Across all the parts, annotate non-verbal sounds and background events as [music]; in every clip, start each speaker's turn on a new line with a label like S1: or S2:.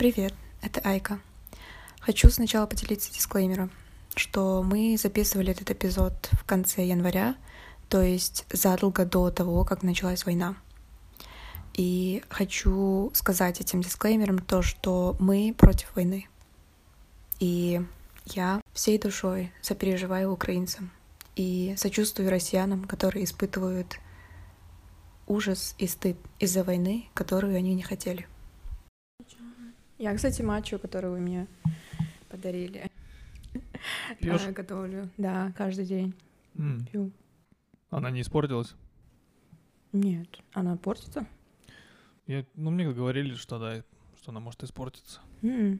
S1: Привет, это Айка. Хочу сначала поделиться дисклеймером, что мы записывали этот эпизод в конце января, то есть задолго до того, как началась война. И хочу сказать этим дисклеймером то, что мы против войны. И я всей душой сопереживаю украинцам и сочувствую россиянам, которые испытывают ужас и стыд из-за войны, которую они не хотели. Я, кстати, мачо, которую вы мне подарили, [laughs]
S2: Пьёшь?
S1: э, готовлю. Да, каждый день
S2: М,
S1: пью.
S2: Она не испортилась?
S1: Нет, она портится?
S2: Я, ну, мне говорили, что да, что она может испортиться.
S1: М.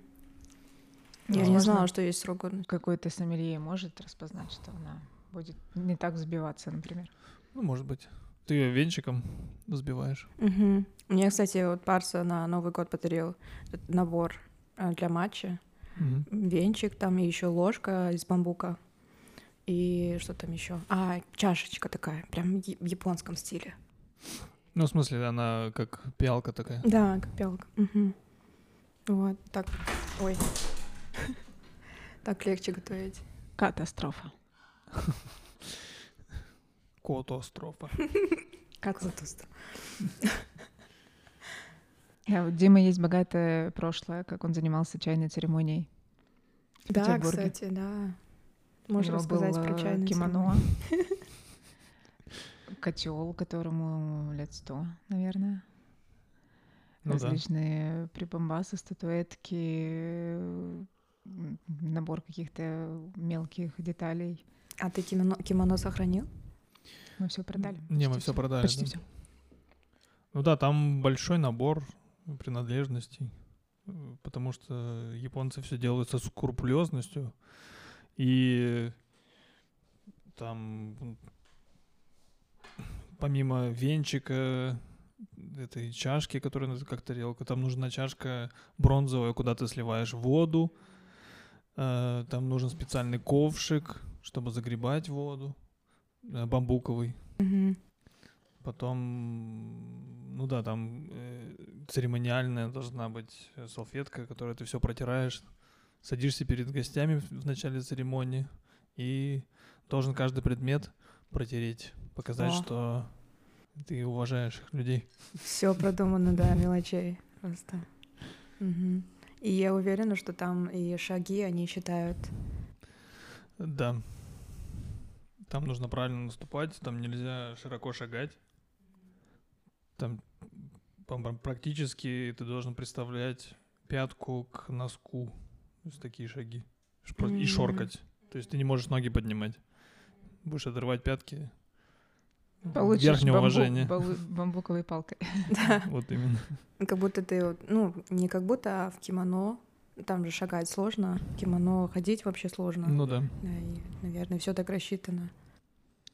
S1: Я не
S3: Возможно.
S1: знала, что есть срок годности.
S3: Какой-то сомелье может распознать, что она будет не так взбиваться, например.
S2: Ну, может быть. Ты ее венчиком взбиваешь.
S1: Мгм. Мне, кстати, вот Парса на Новый год подарил этот набор э, для матча.
S2: Мгм.
S1: Венчик, там и еще ложка из бамбука. И что там еще? А, чашечка такая, прям в японском стиле.
S2: Ну, в смысле, она как пиалка такая.
S1: Да, как пиалка. Мгм. Вот, так. Ой. [laughs] Так легче готовить.
S3: Катастрофа.
S2: Катастрофа.
S1: Как затуст.
S3: А вот Дима есть богатое прошлое, как он занимался чайной церемонией.
S1: Да, кстати, да.
S3: У него
S1: рассказать про
S3: э,
S1: чайную
S3: кимоно. [laughs] Котел, которому лет сто, наверное.
S2: Ну да.
S3: Различные прибамбасы, статуэтки, э, набор каких-то мелких деталей.
S1: А ты кимоно, кимоно сохранил?
S3: Мы все продали.
S2: Не, мы все продали.
S3: Почти
S2: да.
S3: все.
S2: Ну да, там большой набор принадлежностей, э, потому что японцы все делают со скрупулезностью, и там помимо венчика, этой чашки, которая как тарелка, там нужна чашка бронзовая, куда ты сливаешь воду, э, там нужен специальный ковшик, чтобы загребать воду, бамбуковый.
S1: Мгм.
S2: Потом, ну да, там э, церемониальная должна быть э, салфетка, которой ты все протираешь. Садишься перед гостями в, начале церемонии и должен каждый предмет протереть, показать,
S1: О.
S2: что ты уважаешь их людей.
S1: Все продумано, да, мелочей просто. И я уверена, что там и шаги они считают.
S2: Да. Там нужно правильно наступать, там нельзя широко шагать. Там практически ты должен представлять пятку к носку. То есть такие шаги. И шоркать. То есть ты не можешь ноги поднимать. Будешь отрывать пятки.
S3: Получишь
S2: Верхнее
S3: бамбу-
S2: уважение.
S3: бамбуковой палкой.
S1: Да. [laughs]
S2: Вот именно.
S1: Как будто ты, ну, не как будто, а в кимоно. Там же шагать сложно, кимоно ходить вообще сложно.
S2: Ну да.
S1: Да, и, наверное, все так рассчитано.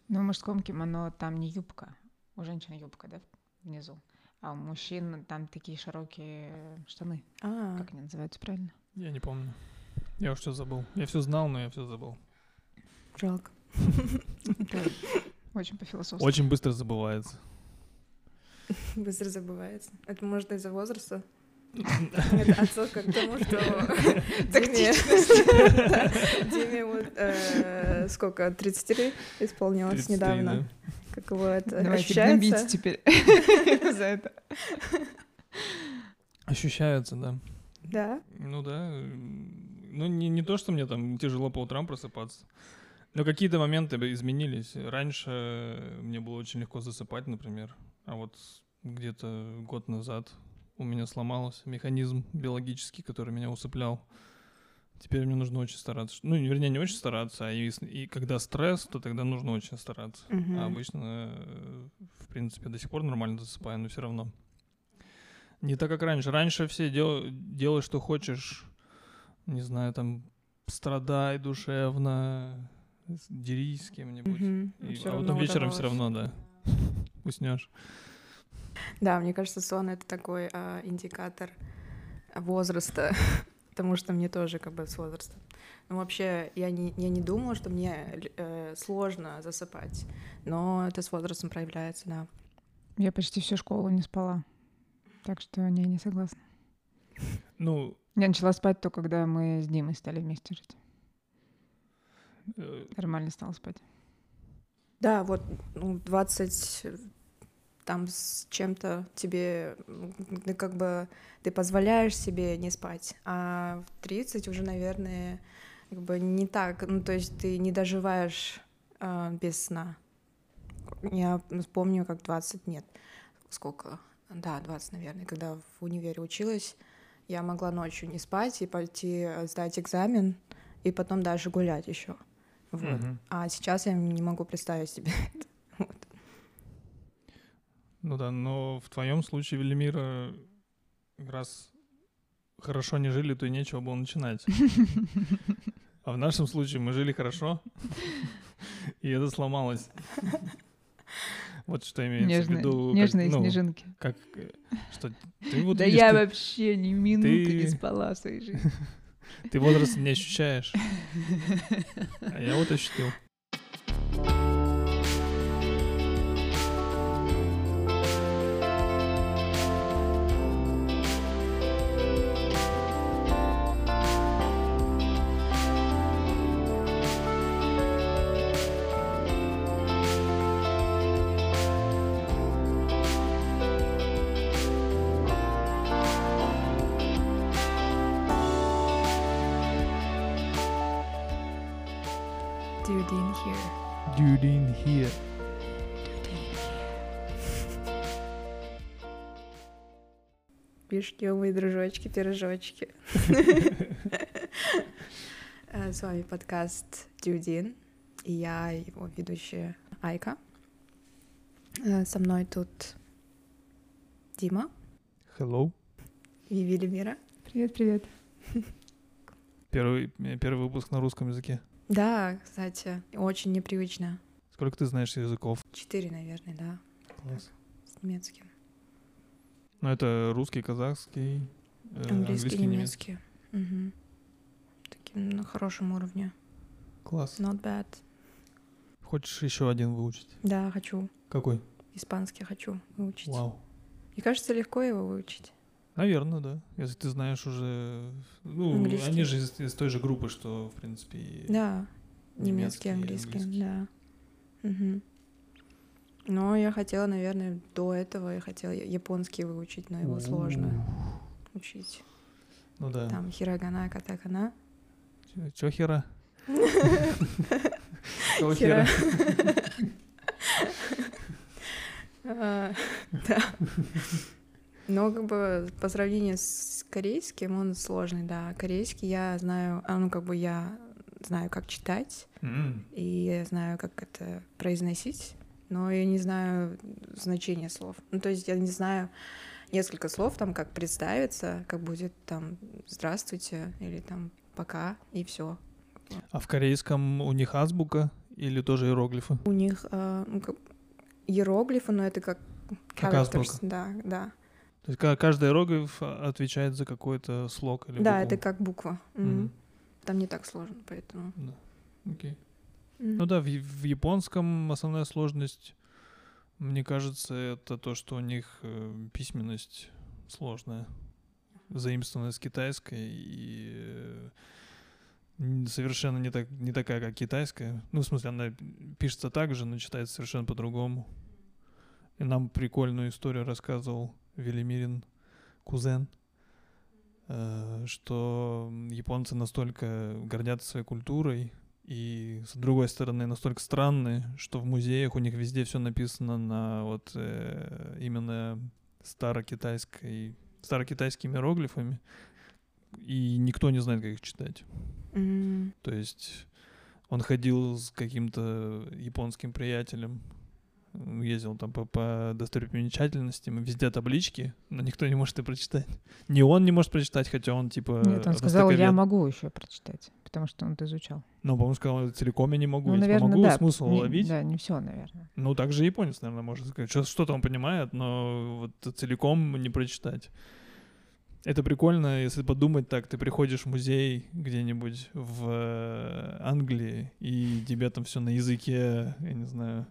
S3: Ну, в мужском кимоно там не юбка. У женщины юбка, да, внизу. А у мужчин там такие широкие штаны.
S1: А,
S3: Как они называются правильно?
S2: Я не помню. Я уж все забыл. Я все знал, но я все забыл.
S1: жалко.
S3: Очень по-философски.
S2: Очень быстро забывается.
S1: Быстро забывается. Это может из-за возраста? Это отсылка к тому, [laughs] что [laughs] Диме, вот э, сколько, 30 лет исполнилось
S2: 33,
S1: недавно.
S2: да.
S1: Как его это
S3: Давайте
S1: ощущается?
S3: теперь [laughs] за это.
S2: Ощущается, да.
S1: Да.
S2: Ну да. Ну, не, не то, что мне там тяжело по утрам просыпаться. Но какие-то моменты изменились. Раньше мне было очень легко засыпать, например. А вот где-то год назад у меня сломался механизм биологический, который меня усыплял. Теперь мне нужно очень стараться. Ну, вернее, не очень стараться, а и, и когда стресс, то тогда нужно очень стараться.
S1: Мгм.
S2: А обычно, э, в принципе, до сих пор нормально засыпаю, но все равно. Не так, как раньше. Раньше все дел... делай, что хочешь. Не знаю, там, страдай душевно, дерись с кем-нибудь.
S1: Мгм.
S2: И-
S1: Всё
S2: а потом вечером все равно, да, [laughs] уснешь.
S1: Да, мне кажется, сон это такой а, индикатор возраста, [laughs] потому что мне тоже как бы с возрастом. Ну, вообще, я не, я не думала, что мне э, сложно засыпать, но это с возрастом проявляется, да.
S3: Я почти всю школу не спала. Так что не, не согласна.
S2: Ну,
S3: Я начала спать только когда мы с Димой стали вместе жить.
S2: э,
S3: Нормально стала спать.
S1: Да, вот ну, 20 там с чем-то тебе, как бы, ты позволяешь себе не спать, а в 30 уже, наверное, как бы не так, ну, то есть ты не доживаешь а, без сна. Я помню, как 20, нет, сколько, да, 20, наверное, когда в универе училась, я могла ночью не спать и пойти э, сдать экзамен, и потом даже гулять еще. Вот.
S2: мгм.
S1: А сейчас я не могу представить себе это. [laughs]
S2: Ну да, но в твоем случае, Велимира, раз хорошо не жили, то и нечего было начинать. [laughs] А в нашем случае мы жили хорошо, [laughs] и это сломалось. Вот что имеется в
S3: Нежные,
S2: виду. как,
S3: нежные
S2: ну,
S3: снежинки.
S2: Как, что ты вот
S3: да
S2: видишь,
S3: я
S2: ты-
S3: вообще ни минуты
S2: ты-
S3: не спала в своей жизни. [laughs]
S2: Ты возраст не ощущаешь. А я вот ощутил.
S1: Here. Пишите, мои дружочки, пирожочки. Э, С вами подкаст Дюдин, и я его ведущая Айка. Э, Со мной тут Дима
S2: Hello.
S1: и Велимира.
S3: Привет, привет.
S2: Первый, первый выпуск на русском языке.
S1: Да, кстати, очень непривычно.
S2: Сколько ты знаешь языков?
S1: Четыре, наверное, да,
S2: Класс.
S1: с немецким.
S2: Ну, это русский, казахский, э,
S1: Английский, немецкий. Мгм. Таким на хорошем уровне.
S2: Класс.
S1: Not bad.
S2: Хочешь еще один выучить?
S1: Да, хочу.
S2: Какой?
S1: Испанский хочу выучить.
S2: Вау.
S1: Мне кажется, легко его выучить.
S2: Наверное, да. Если ты знаешь уже... Ну,
S1: Английский.
S2: они же из, из той же группы, что, в принципе,
S1: Да,
S2: немецкий
S1: немецкий, английский,
S2: английский.
S1: да. Мгм. Но я хотела, наверное, до этого я хотела японский выучить, но его сложно учить.
S2: Ну да.
S1: Там хирогана, катакана.
S2: Чё- Чё хера? [laughs]
S1: Хера.
S2: хера?
S1: А, Да. Но как бы по сравнению с корейским он сложный, да. Корейский я знаю, а, ну как бы я знаю, как читать,
S2: М,
S1: и я знаю, как это произносить, но я не знаю значения слов. Ну, то есть я не знаю несколько слов, там, как представиться, как будет там «здравствуйте» или там «пока» и все.
S2: А в корейском у них азбука или тоже иероглифы?
S1: У них а, ну, как иероглифы, но это как
S2: Как
S1: characters,
S2: азбука.
S1: да, да.
S2: То есть ка- каждый иероглиф а, отвечает за какой-то слог или
S1: Да,
S2: букву?
S1: это как буква. Мгм. Там не так сложно, поэтому.
S2: Да. Окей.
S1: М.
S2: Ну да, в, в японском основная сложность, мне кажется, это то, что у них э, письменность сложная, заимствованная с китайской и э, совершенно не, так, не такая, как китайская. Ну, в смысле, она пишется так же, но читается совершенно по-другому. И нам прикольную историю рассказывал Велимирин кузен, что японцы настолько гордятся своей культурой, и с другой стороны настолько странные, что в музеях у них везде все написано на вот э, именно старокитайской, старокитайскими иероглифами, и никто не знает, как их читать.
S1: М.
S2: То есть он ходил с каким-то японским приятелем, ездил там по, по достопримечательностям, везде таблички, но никто не может и прочитать. [laughs] Ни он не может прочитать, хотя он типа...
S3: Нет, он сказал, я могу еще прочитать, потому что он это изучал.
S2: Но, по-моему, сказал, целиком я не могу.
S3: ну,
S2: я
S3: наверное,
S2: могу
S3: да.
S2: смысл
S3: Не-
S2: уловить.
S3: Да, не все, наверное.
S2: Ну, так же японец, наверное, может сказать. Что- Что-то он понимает, но вот целиком не прочитать. Это прикольно, если подумать так, ты приходишь в музей где-нибудь в э, Англии, и тебе там все на языке, я не знаю,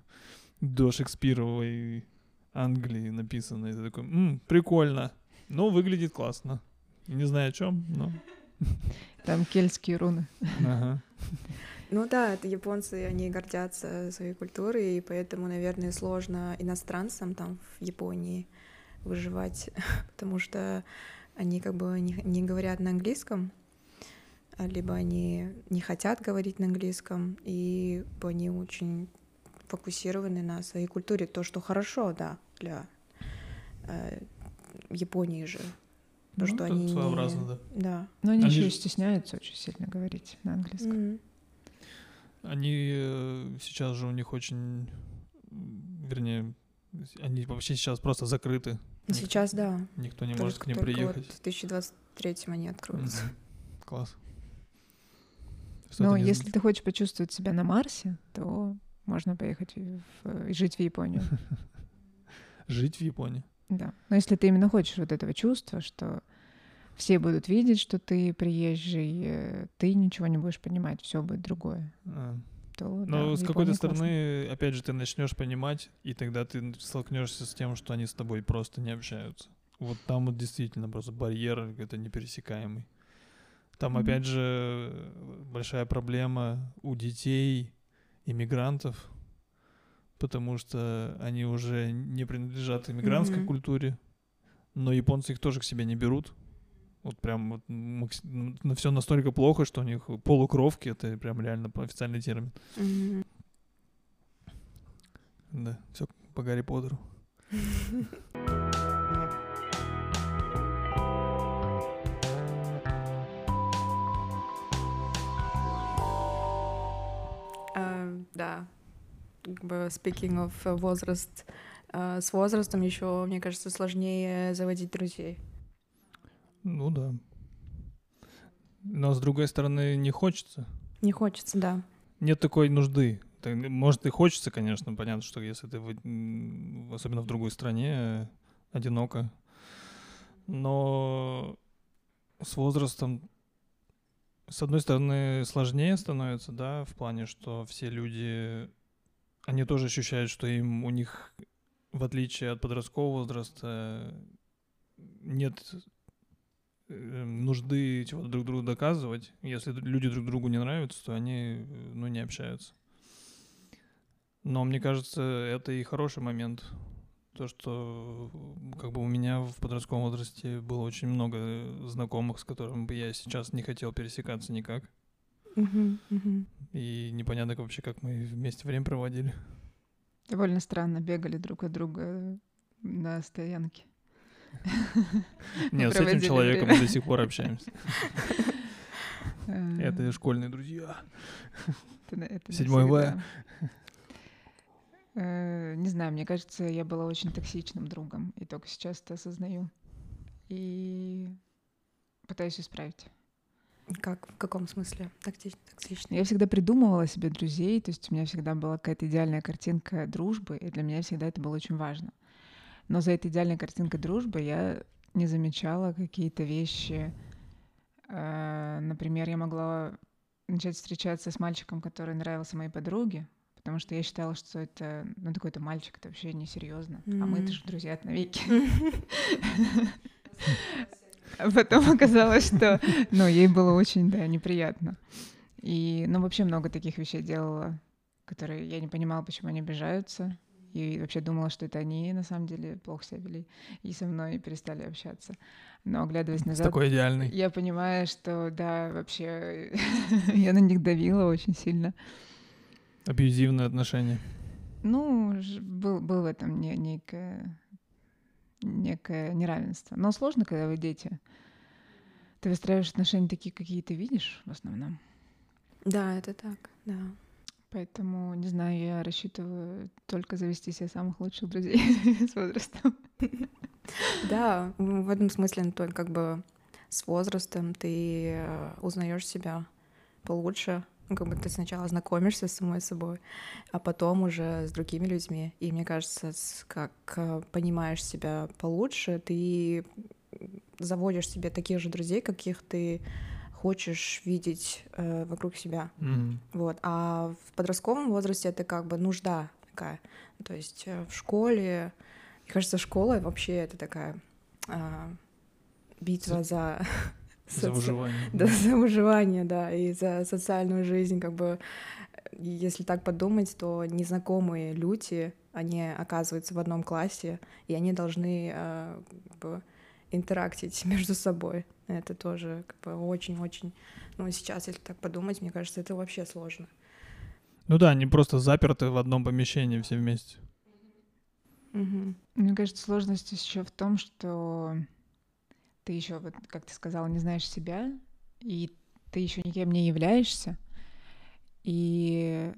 S2: до Шекспировой Англии написано, и ты такой, «М, прикольно, но выглядит классно. Не знаю о чем, но... [laughs]
S3: Там кельтские руны.
S2: Ага. [laughs]
S1: Ну да, это японцы, они гордятся своей культурой, и поэтому, наверное, сложно иностранцам там в Японии выживать, [laughs] потому что они как бы не, не говорят на английском, либо они не хотят говорить на английском, и они очень фокусированы на своей культуре, то, что хорошо, да, для э, Японии же. То,
S2: Ну,
S1: что они
S2: своеобразно,
S1: не...
S2: да.
S1: Да.
S3: Но они,
S2: Они
S3: еще
S2: ж-
S3: и стесняются очень сильно говорить на английском.
S1: Мгм.
S2: Они э, сейчас же у них очень, вернее, они вообще сейчас просто закрыты.
S1: Сейчас, да.
S2: Никто не
S1: Только-
S2: может к ним приехать.
S1: Вот в 2023 они откроются.
S2: Мгм. Класс. Что
S3: Но
S2: не
S3: если ты хочешь почувствовать себя на Марсе, то можно поехать в- жить в Японию. [laughs]
S2: Жить в Японии.
S3: Да. Но если ты именно хочешь вот этого чувства, что все будут видеть, что ты приезжий, э, ты ничего не будешь понимать, все будет другое,
S2: А.
S3: то да,
S2: Но
S3: в
S2: с какой-то
S3: Японии классно.
S2: стороны, опять же, ты начнешь понимать, и тогда ты столкнешься с тем, что они с тобой просто не общаются. Вот там вот действительно просто барьер это непересекаемый. Там,
S3: Мгм.
S2: опять же, большая проблема у детей, иммигрантов, потому что они уже не принадлежат иммигрантской
S1: Мгм.
S2: культуре, но японцы их тоже к себе не берут. Вот прям вот макс- на все настолько плохо, что у них полукровки, это прям реально официальный термин.
S1: Мгм.
S2: Да, все по Гарри Поттеру. [laughs]
S1: Да. Как бы speaking of э, возраст, а, с возрастом еще, мне кажется, сложнее заводить друзей.
S2: Ну да. Но с другой стороны, не хочется.
S1: Не хочется, да.
S2: Нет такой нужды. Может, и хочется, конечно, понятно, что если ты, в- особенно в другой стране, э, одиноко. Но с возрастом, с одной стороны, сложнее становится, да, в плане, что все люди, они тоже ощущают, что им, у них, в отличие от подросткового возраста, нет э, нужды чего-то друг другу доказывать. Если люди друг другу не нравятся, то они, ну, не общаются. Но мне кажется, это и хороший момент. То, что э, как бы у меня в подростковом возрасте было очень много э, знакомых, с которыми бы я сейчас не хотел пересекаться никак. И непонятно вообще, как мы вместе время проводили.
S3: Довольно странно бегали друг от друга на стоянке. [laughs]
S2: Нет, с этим человеком мы до сих пор общаемся. [laughs]
S3: Э,
S2: Это школьные друзья. 7 В.
S3: Э, Не знаю, мне кажется, я была очень токсичным другом, и только сейчас это осознаю. И пытаюсь исправить.
S1: Как, в каком смысле? Токсич- Токсично.
S3: Я всегда придумывала себе друзей, то есть у меня всегда была какая-то идеальная картинка дружбы, и для меня всегда это было очень важно. Но за этой идеальной картинкой дружбы я не замечала какие-то вещи. Э, Например, я могла начать встречаться с мальчиком, который нравился моей подруге, потому что я считала, что это, ну, такой-то мальчик, это вообще несерьезно. А мы-то же друзья навеки. [laughs] Потом оказалось, что, ну, ей было очень, да, неприятно. И, ну, вообще много таких вещей делала, которые я не понимала, почему они обижаются. И вообще думала, что это они на самом деле плохо себя вели. И со мной перестали общаться. Но оглядываясь
S2: С
S3: назад,
S2: такой идеальный.
S3: я понимаю, что да, вообще [laughs] я на них давила очень сильно.
S2: Абьюзивные отношения.
S3: Ну, был, был в этом не- некое, некое неравенство. Но сложно, когда вы дети. Ты выстраиваешь отношения такие, какие ты видишь в основном.
S1: Да, это так, да.
S3: Поэтому, не знаю, я рассчитываю только завести себе самых лучших друзей [laughs] с возрастом.
S1: Да, в этом смысле, ну, то как бы с возрастом ты э, узнаешь себя получше. Ну, как бы ты сначала знакомишься с самой собой, а потом уже с другими людьми. И мне кажется, как э, понимаешь себя получше, ты заводишь себе таких же друзей, каких ты хочешь видеть э, вокруг себя.
S2: Мгм.
S1: Вот. А в подростковом возрасте это как бы нужда такая. То есть э, в школе, мне кажется, школа вообще это такая а, битва за... [laughs]
S2: За выживание. [laughs]
S1: Да, за выживание, да, и за социальную жизнь, как бы, если так подумать, то незнакомые люди, они оказываются в одном классе, и они должны э, как бы, интерактить [laughs] между собой. Это тоже как бы очень-очень... Ну, сейчас, если так подумать, мне кажется, это вообще сложно.
S2: Ну да, они просто заперты в одном помещении все вместе.
S3: Угу. Мне кажется, сложность еще в том, что ты еще, вот, как ты сказала, не знаешь себя, и ты еще никем не являешься. И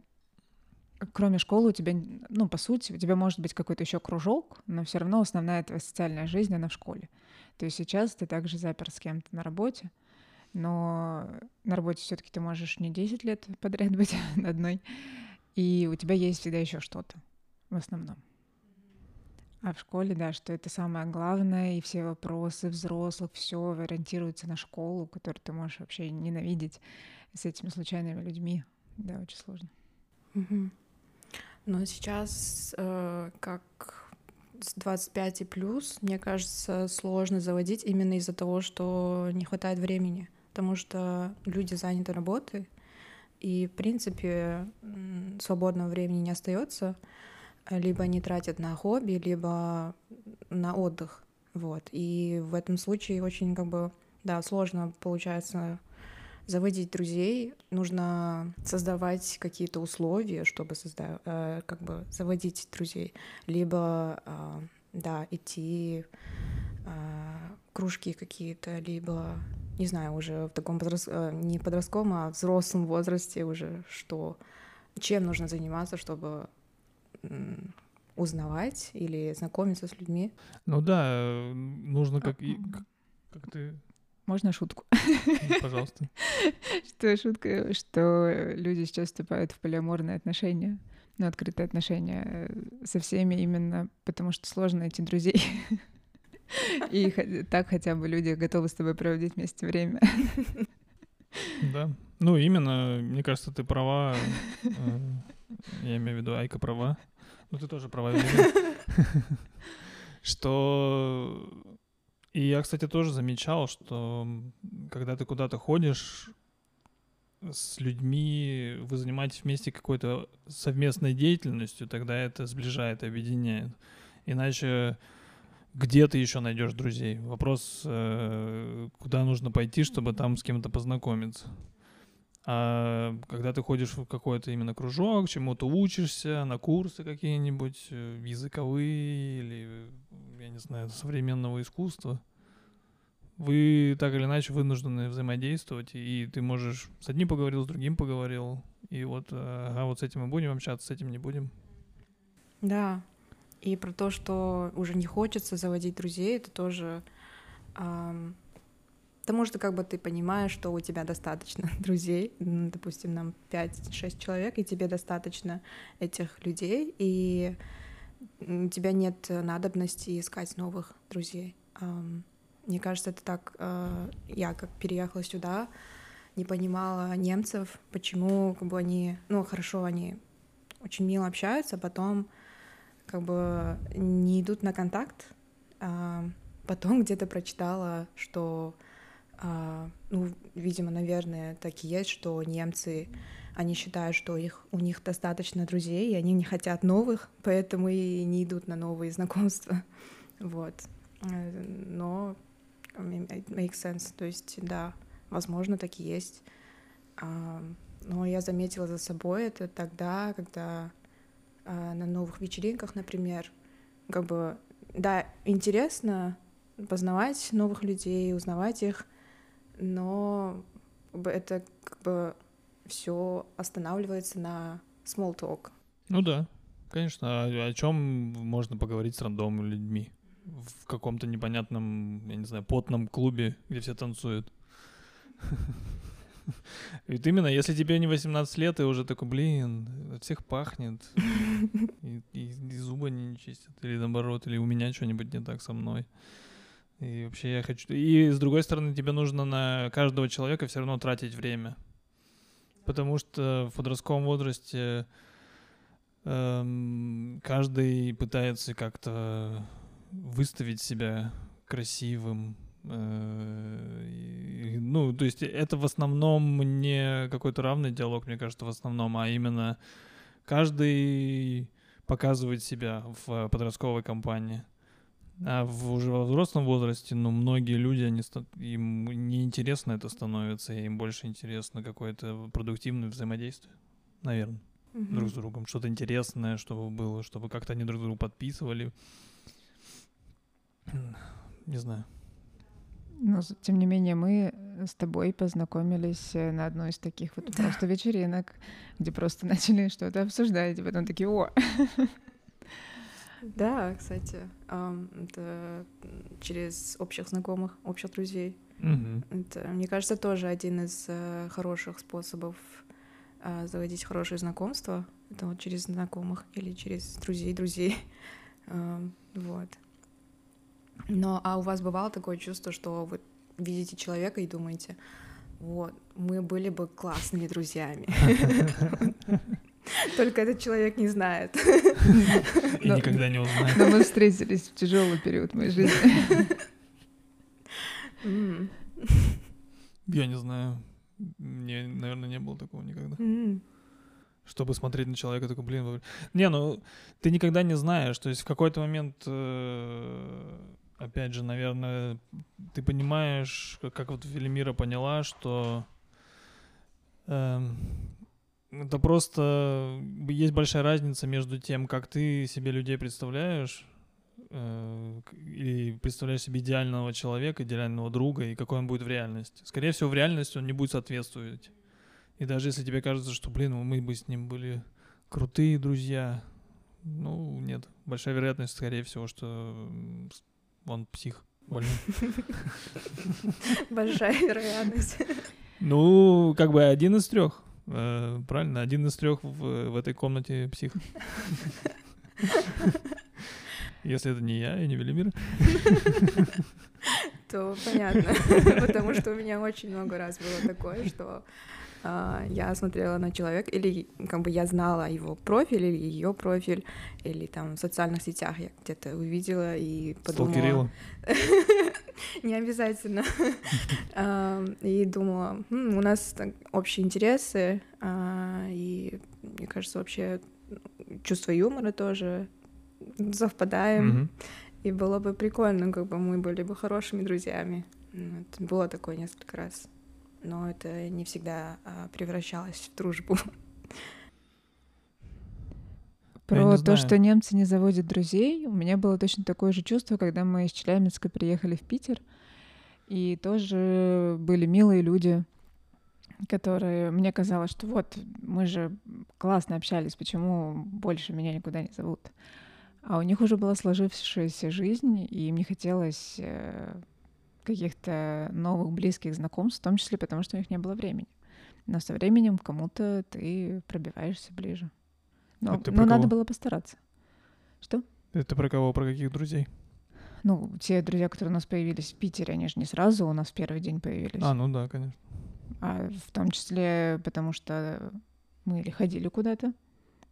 S3: кроме школы у тебя, ну, по сути, у тебя может быть какой-то еще кружок, но все равно основная твоя социальная жизнь, она в школе. То есть сейчас ты также запер с кем-то на работе, но на работе все-таки ты можешь не 10 лет [laughs] подряд быть [laughs] одной, и у тебя есть всегда еще что-то в основном. А в школе, да, что это самое главное, и все вопросы взрослых, все ориентируется на школу, которую ты можешь вообще ненавидеть с этими случайными людьми. Да, очень сложно.
S1: Угу. Но сейчас, э, как с 25 и плюс, мне кажется, сложно заводить именно из-за того, что не хватает времени, потому что люди заняты работой, и, в принципе, свободного времени не остается либо они тратят на хобби, либо на отдых. Вот. И в этом случае очень как бы, да, сложно получается заводить друзей, нужно создавать какие-то условия, чтобы создать, э, как бы заводить друзей, либо, э, да, идти э, кружки какие-то, либо, не знаю, уже в таком подрос... Э, не подростковом, а взрослом возрасте уже, что чем нужно заниматься, чтобы узнавать или знакомиться с людьми.
S2: Ну да, нужно как, и, как ты...
S3: Можно шутку?
S2: Ну, пожалуйста. [laughs]
S3: Что шутка, что люди сейчас вступают в полиаморные отношения, ну, открытые отношения э, со всеми именно потому, что сложно найти друзей. [laughs] И так хотя бы люди готовы с тобой проводить вместе время. [laughs]
S2: Да. Ну, именно, мне кажется, ты права. Э, я имею в виду, Айка права. Ну, ты тоже права, Что... И я, кстати, тоже замечал, что когда ты куда-то ходишь с людьми, вы занимаетесь вместе какой-то совместной деятельностью, тогда это сближает, объединяет. Иначе где ты еще найдешь друзей? Вопрос, э, куда нужно пойти, чтобы там с кем-то познакомиться. А когда ты ходишь в какой-то именно кружок, чему-то учишься, на курсы какие-нибудь, э, языковые или, я не знаю, современного искусства, вы так или иначе вынуждены взаимодействовать, и ты можешь с одним поговорил, с другим поговорил, и вот, а вот с этим мы будем общаться, с этим не будем.
S1: Да, и про то, что уже не хочется заводить друзей, это тоже Потому что как бы ты понимаешь, что у тебя достаточно [laughs] друзей, допустим, нам 5-6 человек, и тебе достаточно этих людей, и у тебя нет надобности искать новых друзей. Мне кажется, это так... А, я как переехала сюда, не понимала немцев, почему как бы они... Ну, хорошо, они очень мило общаются, а потом как бы не идут на контакт. Потом где-то прочитала, что а, ну, видимо, наверное, так и есть, что немцы, они считают, что их, у них достаточно друзей, и они не хотят новых, [laughs] поэтому и не идут на новые знакомства. [laughs] Вот. Э, но makes sense. То есть, да, возможно, так и есть. А, но я заметила за собой это тогда, когда а, на новых вечеринках, например, как бы, да, интересно познавать новых людей, узнавать их, но это как бы все останавливается на small talk.
S2: Ну да, конечно. А о чем можно поговорить с рандомными людьми? В каком-то непонятном, я не знаю, потном клубе, где все танцуют. [laughs] Ведь именно, если тебе не 18 лет, ты уже такой, блин, от всех пахнет, [laughs] и, и, и зубы не чистят, или наоборот, или у меня что-нибудь не так со мной. И вообще я хочу... И с другой стороны, тебе нужно на каждого человека все равно тратить время. Потому что в подростковом возрасте эм, каждый пытается как-то выставить себя красивым, Э, ну, то есть это в основном не какой-то равный диалог, мне кажется, в основном, а именно каждый показывает себя в подростковой компании. А в, уже во взрослом возрасте, ну, многие люди, они, им неинтересно это становится, им больше интересно какое-то продуктивное взаимодействие, наверное, mm-hmm. друг с другом. Что-то интересное, чтобы было, чтобы как-то они друг другу подписывали. Не знаю.
S3: Но, тем не менее, мы с тобой познакомились э, на одной из таких вот да. просто вечеринок, где просто [laughs] начали что-то обсуждать, и потом такие, о! [laughs]
S1: Да, кстати, это через общих знакомых, общих друзей.
S2: Угу.
S1: Это, мне кажется, тоже один из э, хороших способов э, заводить хорошие знакомства. Это вот через знакомых или через друзей друзей. [laughs] Вот. Но а у вас бывало такое чувство, что вы видите человека и думаете, вот, мы были бы классными друзьями. [laughs] [laughs] Только этот человек не знает.
S2: И никогда не узнает.
S3: Но мы встретились в тяжелый период моей жизни.
S2: Я не знаю. Мне, наверное, не было такого никогда. Чтобы смотреть на человека, такой, блин, не, ну ты никогда не знаешь. То есть в какой-то момент э, опять же, наверное, ты понимаешь, как, как вот Велимира поняла, что э, это просто есть большая разница между тем, как ты себе людей представляешь, э, или представляешь себе идеального человека, идеального друга, и какой он будет в реальности. Скорее всего, в реальности он не будет соответствовать. И даже если тебе кажется, что, блин, мы бы с ним были крутые друзья, ну, нет. Большая вероятность, скорее всего, что он псих больной. [laughs]
S1: Большая вероятность.
S2: Ну, как бы один из трех. Э, правильно, один из трех в, в этой комнате псих. Если это не я и не Велимир.
S1: То понятно. Потому что у меня очень много раз было такое, что я смотрела на человека, или как бы я знала его профиль или ее профиль, или там в социальных сетях я где-то увидела и подумала... [laughs] Не обязательно. [laughs] И думала, у нас общие интересы, а, и мне кажется, вообще чувство юмора тоже совпадаем. И было бы прикольно, как бы мы были бы хорошими друзьями. Было такое несколько раз но это не всегда а, превращалось в дружбу. [laughs]
S3: Про то, что немцы не заводят друзей, у меня было точно такое же чувство, когда мы из Челябинска приехали в Питер, и тоже были милые люди, которые мне казалось, что вот мы же классно общались, почему больше меня никуда не зовут. А у них уже была сложившаяся жизнь, и им не хотелось э, каких-то новых близких знакомств, в том числе потому, что у них не было времени. Но со временем кому-то ты пробиваешься ближе. Но, а но надо было постараться. Что?
S2: Это про кого? Про каких друзей?
S3: Ну, те друзья, которые у нас появились в Питере, они же не сразу у нас в первый день появились.
S2: А, ну да, конечно.
S3: А в том числе потому, что мы или ходили куда-то,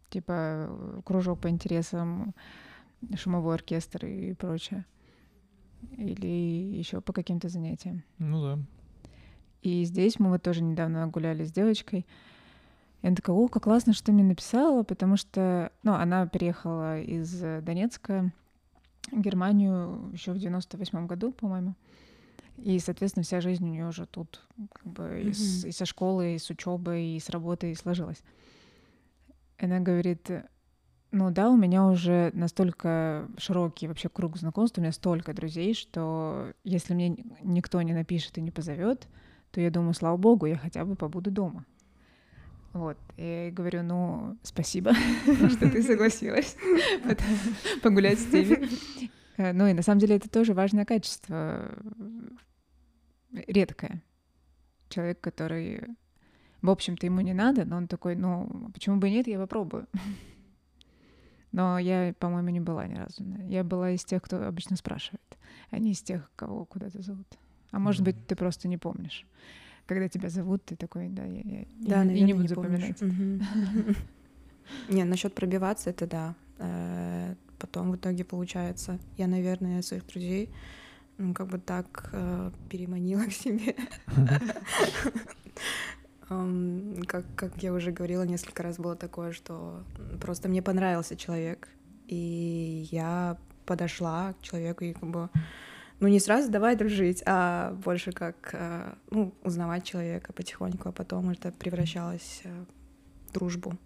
S3: типа кружок по интересам, шумовой оркестр и прочее или еще по каким-то занятиям.
S2: Ну да.
S3: И здесь мы вот тоже недавно гуляли с девочкой. И она такая, о, как классно, что ты мне написала, потому что, ну, она переехала из Донецка в Германию еще в 98 году, по-моему. И, соответственно, вся жизнь у нее уже тут как бы mm-hmm. и, с, и со школы, и с учебой, и с работой сложилась. Она говорит, ну да, у меня уже настолько широкий вообще круг знакомств, у меня столько друзей, что если мне никто не напишет и не позовет, то я думаю, слава богу, я хотя бы побуду дома. Вот, и говорю, ну, спасибо, [laughs] что ты согласилась [laughs] погулять с теми. Э, ну и на самом деле это тоже важное качество, редкое. Человек, который, в общем-то, ему не надо, но он такой, ну, почему бы нет, я попробую. [laughs] Но я, по-моему, не была ни разу. Я была из тех, кто обычно спрашивает, а не из тех, кого куда-то зовут. А может быть, ты просто не помнишь. Когда тебя зовут, ты такой, да, я, я да, и, и не буду запоминать. [laughs]
S1: Не, насчет пробиваться, это да. Э, потом в итоге получается, я, наверное, своих друзей ну, как бы так э, переманила к себе. [laughs] [laughs] Как, как я уже говорила, несколько раз было такое, что просто мне понравился человек, и я подошла к человеку и как бы ну не сразу давай дружить, а больше как э, ну, узнавать человека потихоньку, а потом это превращалось э, в дружбу.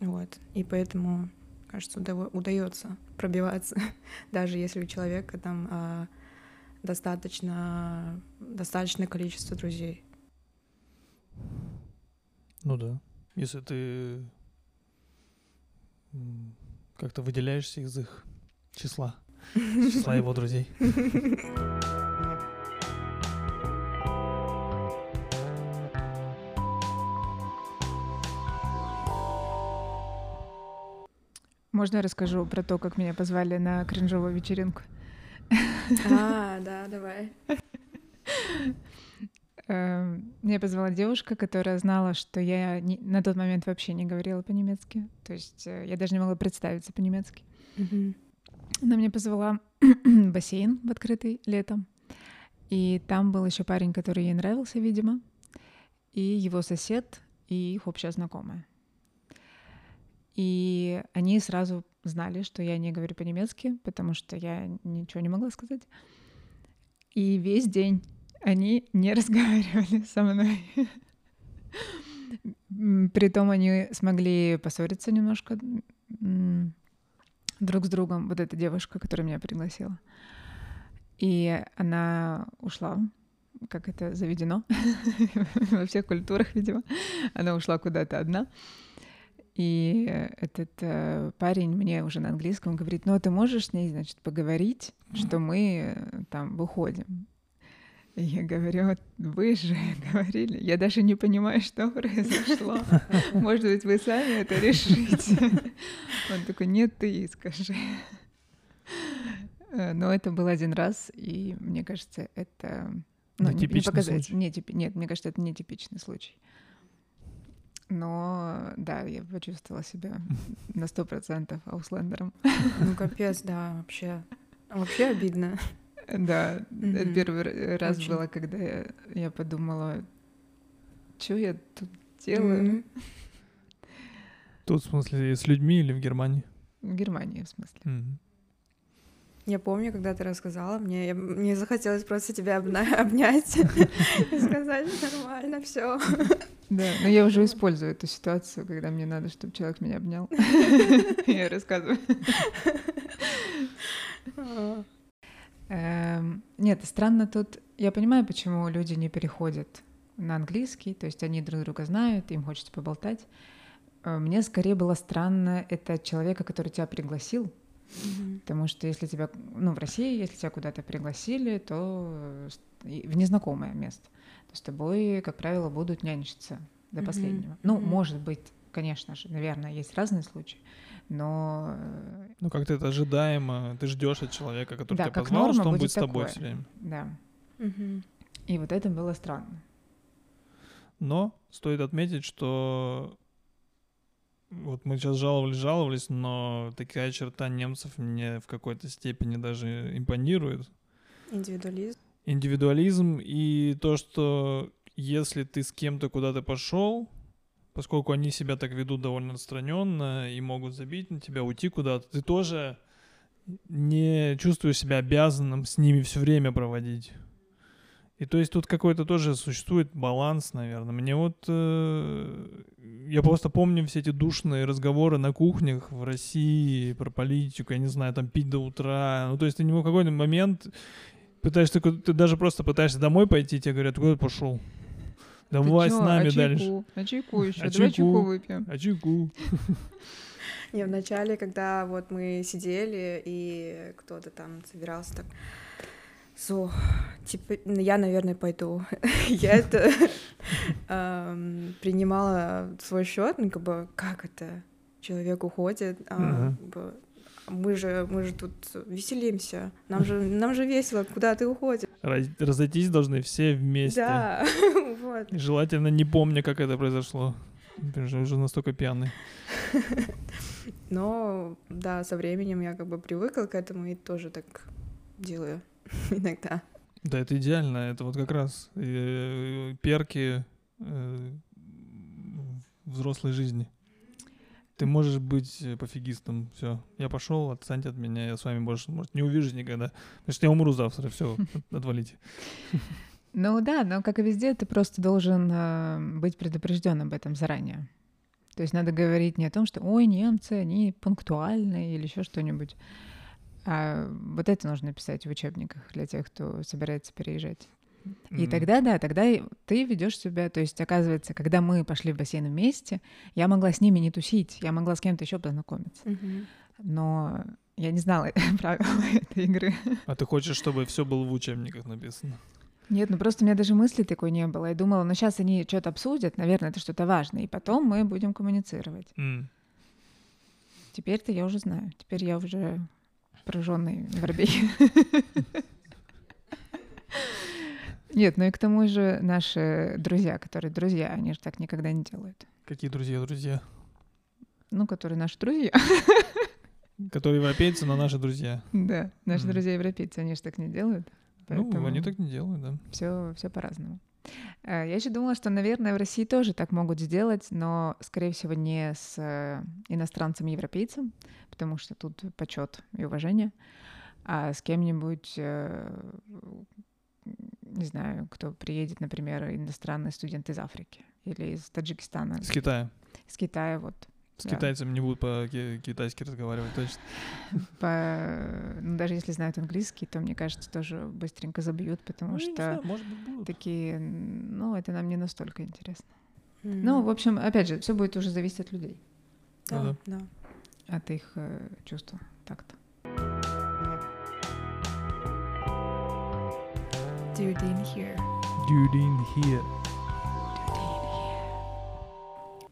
S1: Вот. И поэтому, кажется, удается пробиваться, [laughs] даже если у человека там э, достаточно, достаточное количество друзей.
S2: Ну да. Если ты как-то выделяешься из их числа числа его друзей.
S3: Можно я расскажу про то, как меня позвали на кринжовую вечеринку?
S1: А, да, давай.
S3: Эм, меня позвала девушка, которая знала, что я не, на тот момент вообще не говорила по-немецки. То есть э, я даже не могла представиться по-немецки. Она мне позвала [clears throat] бассейн в открытый летом. И там был еще парень, который ей нравился, видимо, и его сосед, и их общая знакомая. И они сразу знали, что я не говорю по-немецки, потому что я ничего не могла сказать. И весь день они не разговаривали со мной. Притом они смогли поссориться немножко друг с другом, вот эта девушка, которая меня пригласила. И она ушла, как это заведено [laughs] во всех культурах, видимо. Она ушла куда-то одна. И этот э, парень мне уже на английском говорит, ну, а ты можешь с ней, значит, поговорить, что мы э, там выходим. Я говорю, вы же [laughs] говорили, я даже не понимаю, что [laughs] произошло. Может быть, вы сами это решите. [laughs] Он такой, нет, ты скажи. Э, но это был один раз, и мне кажется, это
S2: ну, не, не показать.
S3: Не, тип... Нет, мне кажется, это не типичный случай. Но да, я почувствовала себя на сто процентов ауслендером.
S1: Ну капец, да, вообще. Вообще обидно.
S3: Да, mm-hmm. первый раз Очень. было, когда я, я подумала, что я тут делаю. Mm-hmm. [laughs]
S2: Тут, в смысле, с людьми или в Германии?
S3: В Германии, в смысле.
S2: Mm-hmm.
S1: Я помню, когда ты рассказала мне, я, мне захотелось просто тебя обна- [laughs] обнять [laughs] и сказать, нормально, все.
S3: Да, но я уже использую эту ситуацию, когда мне надо, чтобы человек меня обнял. Я рассказываю. Эм, нет, странно тут. Я понимаю, почему люди не переходят на английский, то есть они друг друга знают, им хочется поболтать. Э, мне скорее было странно это человека, который тебя пригласил, mm-hmm. потому что если тебя, ну в России, если тебя куда-то пригласили, то в незнакомое место, то с тобой, как правило, будут нянчиться до mm-hmm. последнего. Ну, mm-hmm. может быть, конечно же, наверное, есть разные случаи но... Э,
S2: ну, как-то это ожидаемо, ты ждешь от человека, который да, тебя позвал, что он будет с тобой все время.
S3: Да. Угу. И вот это было странно.
S2: Но стоит отметить, что вот мы сейчас жаловались, жаловались, но такая черта немцев мне в какой-то степени даже импонирует.
S1: Индивидуализм.
S2: Индивидуализм и то, что если ты с кем-то куда-то пошел, поскольку они себя так ведут довольно отстраненно и могут забить на тебя, уйти куда-то, ты тоже не чувствуешь себя обязанным с ними все время проводить. И то есть тут какой-то тоже существует баланс, наверное. Мне вот... Э, я просто помню все эти душные разговоры на кухнях в России про политику, я не знаю, там пить до утра. Ну, то есть ты не в какой-то момент пытаешься, ты даже просто пытаешься домой пойти, тебе говорят, куда ты пошел? Давай с нами а дальше.
S3: А чайку еще? А Давай чайку выпьем.
S2: А чайку? [laughs]
S1: Не, в начале, когда вот мы сидели, и кто-то там собирался так... So, типа, я, наверное, пойду. [laughs] я это [laughs] эм, принимала свой счет, ну, как бы, как это? Человек уходит, а, как бы, мы же, мы же тут веселимся, нам же, нам же весело, куда ты уходишь.
S2: Разойтись должны все вместе.
S1: Да, [laughs] вот.
S2: Желательно не помня, как это произошло. Уже, уже настолько пьяный. [laughs]
S1: Но, да, со временем я как бы привыкла к этому и тоже так делаю. [laughs] иногда.
S2: Да, это идеально. Это вот как раз э, перки э, взрослой жизни. Ты можешь быть э, пофигистом, все. Я пошел, отстаньте от меня, я с вами больше, может, не увижусь никогда. Потому что я умру завтра, все, [laughs] отвалите. [laughs]
S3: Ну да, но как и везде, ты просто должен э, быть предупрежден об этом заранее. То есть надо говорить не о том, что ой, немцы, они пунктуальны или еще что-нибудь. А вот это нужно писать в учебниках для тех, кто собирается переезжать. И тогда, да, тогда ты ведешь себя, то есть, оказывается, когда мы пошли в бассейн вместе, я могла с ними не тусить, я могла с кем-то еще познакомиться. Но я не знала [laughs] правила этой игры.
S2: А ты хочешь, чтобы все было в учебниках написано?
S3: Нет, ну просто у меня даже мысли такой не было. Я думала, ну сейчас они что-то обсудят, наверное, это что-то важное, и потом мы будем коммуницировать.
S2: Mm.
S3: Теперь-то я уже знаю. Теперь я уже прожженный воробей. [laughs] Нет, ну и к тому же наши друзья, которые друзья, они же так никогда не делают.
S2: Какие друзья, друзья?
S3: Ну, которые наши друзья.
S2: Которые европейцы, но наши друзья.
S3: Да, наши друзья европейцы, они же так не делают.
S2: Ну, они так не делают, да.
S3: Все, все по-разному. Э, я еще думала, что, наверное, в России тоже так могут сделать, но, скорее всего, не с э, иностранцем-европейцем, потому что тут почет и уважение, а с кем-нибудь, э, не знаю, кто приедет, например, иностранный студент из Африки или из Таджикистана.
S2: С Китая.
S3: С Китая, вот.
S2: С да. китайцами не будут по-китайски разговаривать, точно. [laughs]
S3: По... Ну, даже если знают английский, то, мне кажется, тоже быстренько забьют, потому ну, что
S2: знаю, может быть, будут.
S3: такие, ну, это нам не настолько интересно. Mm. Ну, в общем, опять же, все будет уже зависеть от людей.
S1: Да, да.
S3: От их э, чувства, так-то.
S1: Dude in here.
S2: Dude in here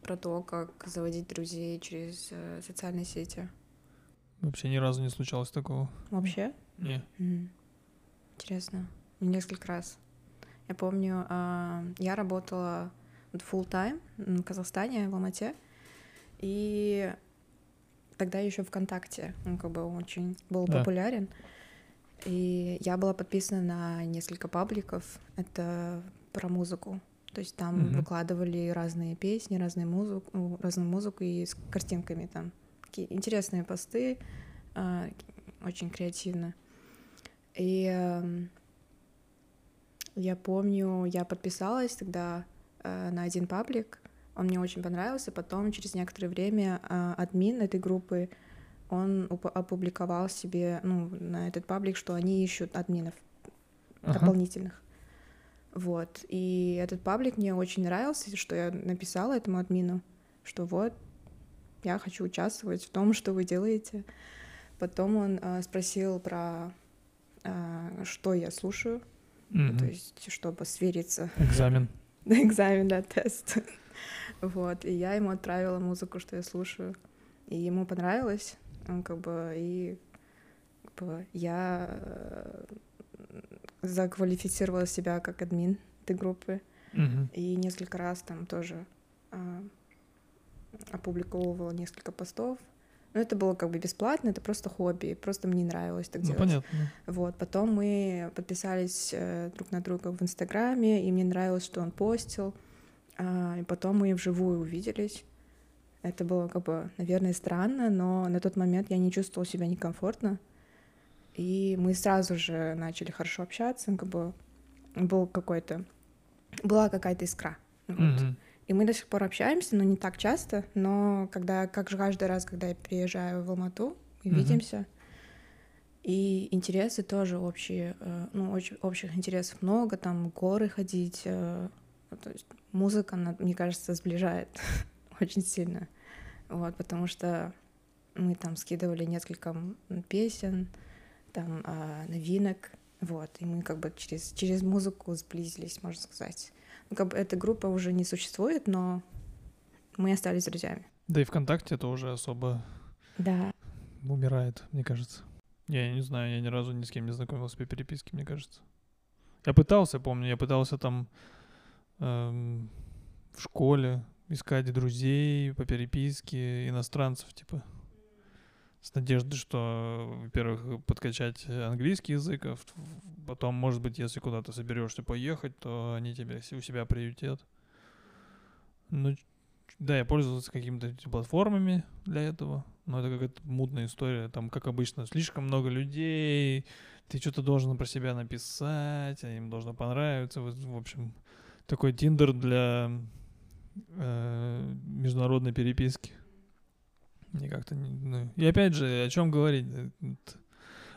S1: про то, как заводить друзей через э, социальные сети.
S2: Вообще ни разу не случалось такого.
S1: Вообще?
S2: Не.
S1: Mm. Интересно. Несколько раз. Я помню, э, я работала full time в Казахстане, в Алмате, и тогда еще ВКонтакте, он как бы очень был да. популярен. И я была подписана на несколько пабликов. Это про музыку. То есть там mm-hmm. выкладывали разные песни, разные музыку, разную музыку и с картинками там. Такие интересные посты, э, очень креативно. И э, я помню, я подписалась тогда э, на один паблик, он мне очень понравился. Потом, через некоторое время, э, админ этой группы, он опубликовал себе, ну, на этот паблик, что они ищут админов ага. дополнительных. Вот. И этот паблик мне очень нравился, что я написала этому админу, что вот, я хочу участвовать в том, что вы делаете. Потом он э, спросил про э, что я слушаю, mm-hmm. то есть чтобы свериться.
S2: Экзамен. [laughs]
S1: Экзамен, да, тест. [laughs] вот. И я ему отправила музыку, что я слушаю. И ему понравилось. Как бы и как бы, я э, заквалифицировала себя как админ этой группы.
S2: Угу.
S1: И несколько раз там тоже а, опубликовывала несколько постов. Но это было как бы бесплатно, это просто хобби, просто мне нравилось так
S2: ну,
S1: делать.
S2: Понятно.
S1: Вот, потом мы подписались э, друг на друга в Инстаграме, и мне нравилось, что он постил. А, и потом мы вживую увиделись. Это было как бы, наверное, странно, но на тот момент я не чувствовала себя некомфортно. И мы сразу же начали хорошо общаться, как бы был какой-то, была какая-то искра. Вот.
S2: Mm-hmm.
S1: И мы до сих пор общаемся, но не так часто, но когда, как же каждый раз, когда я приезжаю в Алмату, мы mm-hmm. видимся, и интересы тоже общие, э, ну, очень, общих интересов много, там горы ходить, э, то есть музыка, она, мне кажется, сближает [laughs] очень сильно, вот, потому что мы там скидывали несколько песен, там а, новинок, вот, и мы как бы через, через музыку сблизились, можно сказать. Ну, как бы эта группа уже не существует, но мы остались друзьями.
S2: Да и ВКонтакте это уже особо
S1: да.
S2: умирает, мне кажется. Я не знаю, я ни разу ни с кем не знакомился по переписке, мне кажется. Я пытался, помню, я пытался там эм, в школе искать друзей по переписке, иностранцев, типа. с надеждой, что, во-первых, подкачать английский язык, а потом, может быть, если куда-то соберешься поехать, то они тебя у себя приютят. Ну, да, я пользовался какими-то платформами для этого, но это какая-то мутная история. Там, как обычно, слишком много людей, ты что-то должен про себя написать, а им должно понравиться. В общем, такой тиндер для э, международной переписки. Мне как-то не... Ну, и опять же, о чем говорить?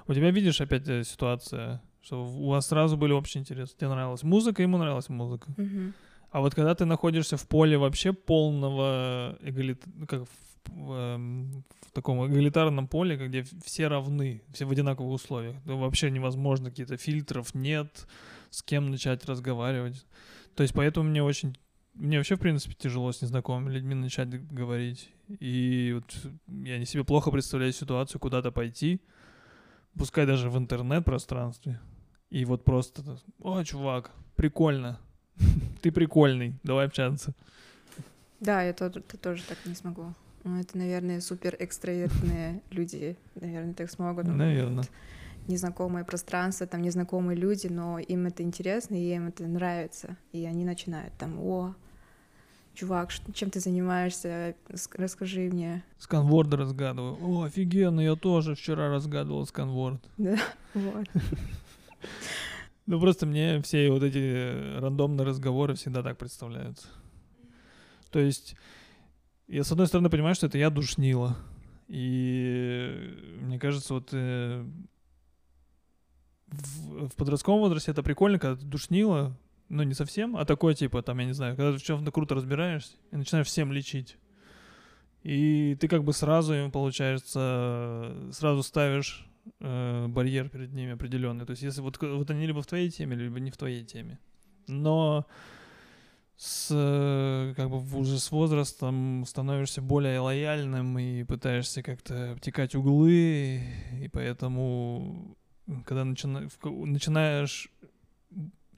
S2: У тебя, видишь, опять э, ситуация, что у вас сразу были общие интересы. Тебе нравилась музыка, ему нравилась музыка.
S1: Мгм.
S2: А вот когда ты находишься в поле вообще полного эгалит... как в, в, эм, в таком эгалитарном поле, где все равны, все в одинаковых условиях, то вообще невозможно, какие-то фильтров нет, с кем начать разговаривать. То есть поэтому мне очень мне вообще, в принципе, тяжело с незнакомыми людьми начать говорить. И вот я не себе плохо представляю ситуацию куда-то пойти, пускай даже в интернет-пространстве, и вот просто, о, чувак, прикольно, [laughs] ты прикольный, давай общаться.
S1: Да, я то- то- тоже так не смогу. Ну, это, наверное, супер экстравертные люди, наверное, так смогут. Ну,
S2: Наверное.
S1: Незнакомое пространство, там незнакомые люди, но им это интересно, и им это нравится. И они начинают там, о, чувак, чем ты занимаешься, расскажи мне.
S2: Сканворды разгадываю. О, офигенно, я тоже вчера разгадывал сканворд. [laughs]
S1: Да, вот.
S2: Ну просто мне все вот эти э, рандомные разговоры всегда так представляются. То есть я с одной стороны понимаю, что это я душнила. И мне кажется, вот э, в, в подростковом возрасте это прикольно, когда ты душнила, ну не совсем, а такой типа, там, я не знаю, когда ты в чем-то круто разбираешься и начинаешь всем лечить. И ты как бы сразу им, получается, сразу ставишь э, барьер перед ними определенный. То есть если вот, вот они либо в твоей теме, либо не в твоей теме. Но с, как бы уже с возрастом становишься более лояльным и пытаешься как-то обтекать углы, и поэтому, когда начина- начинаешь,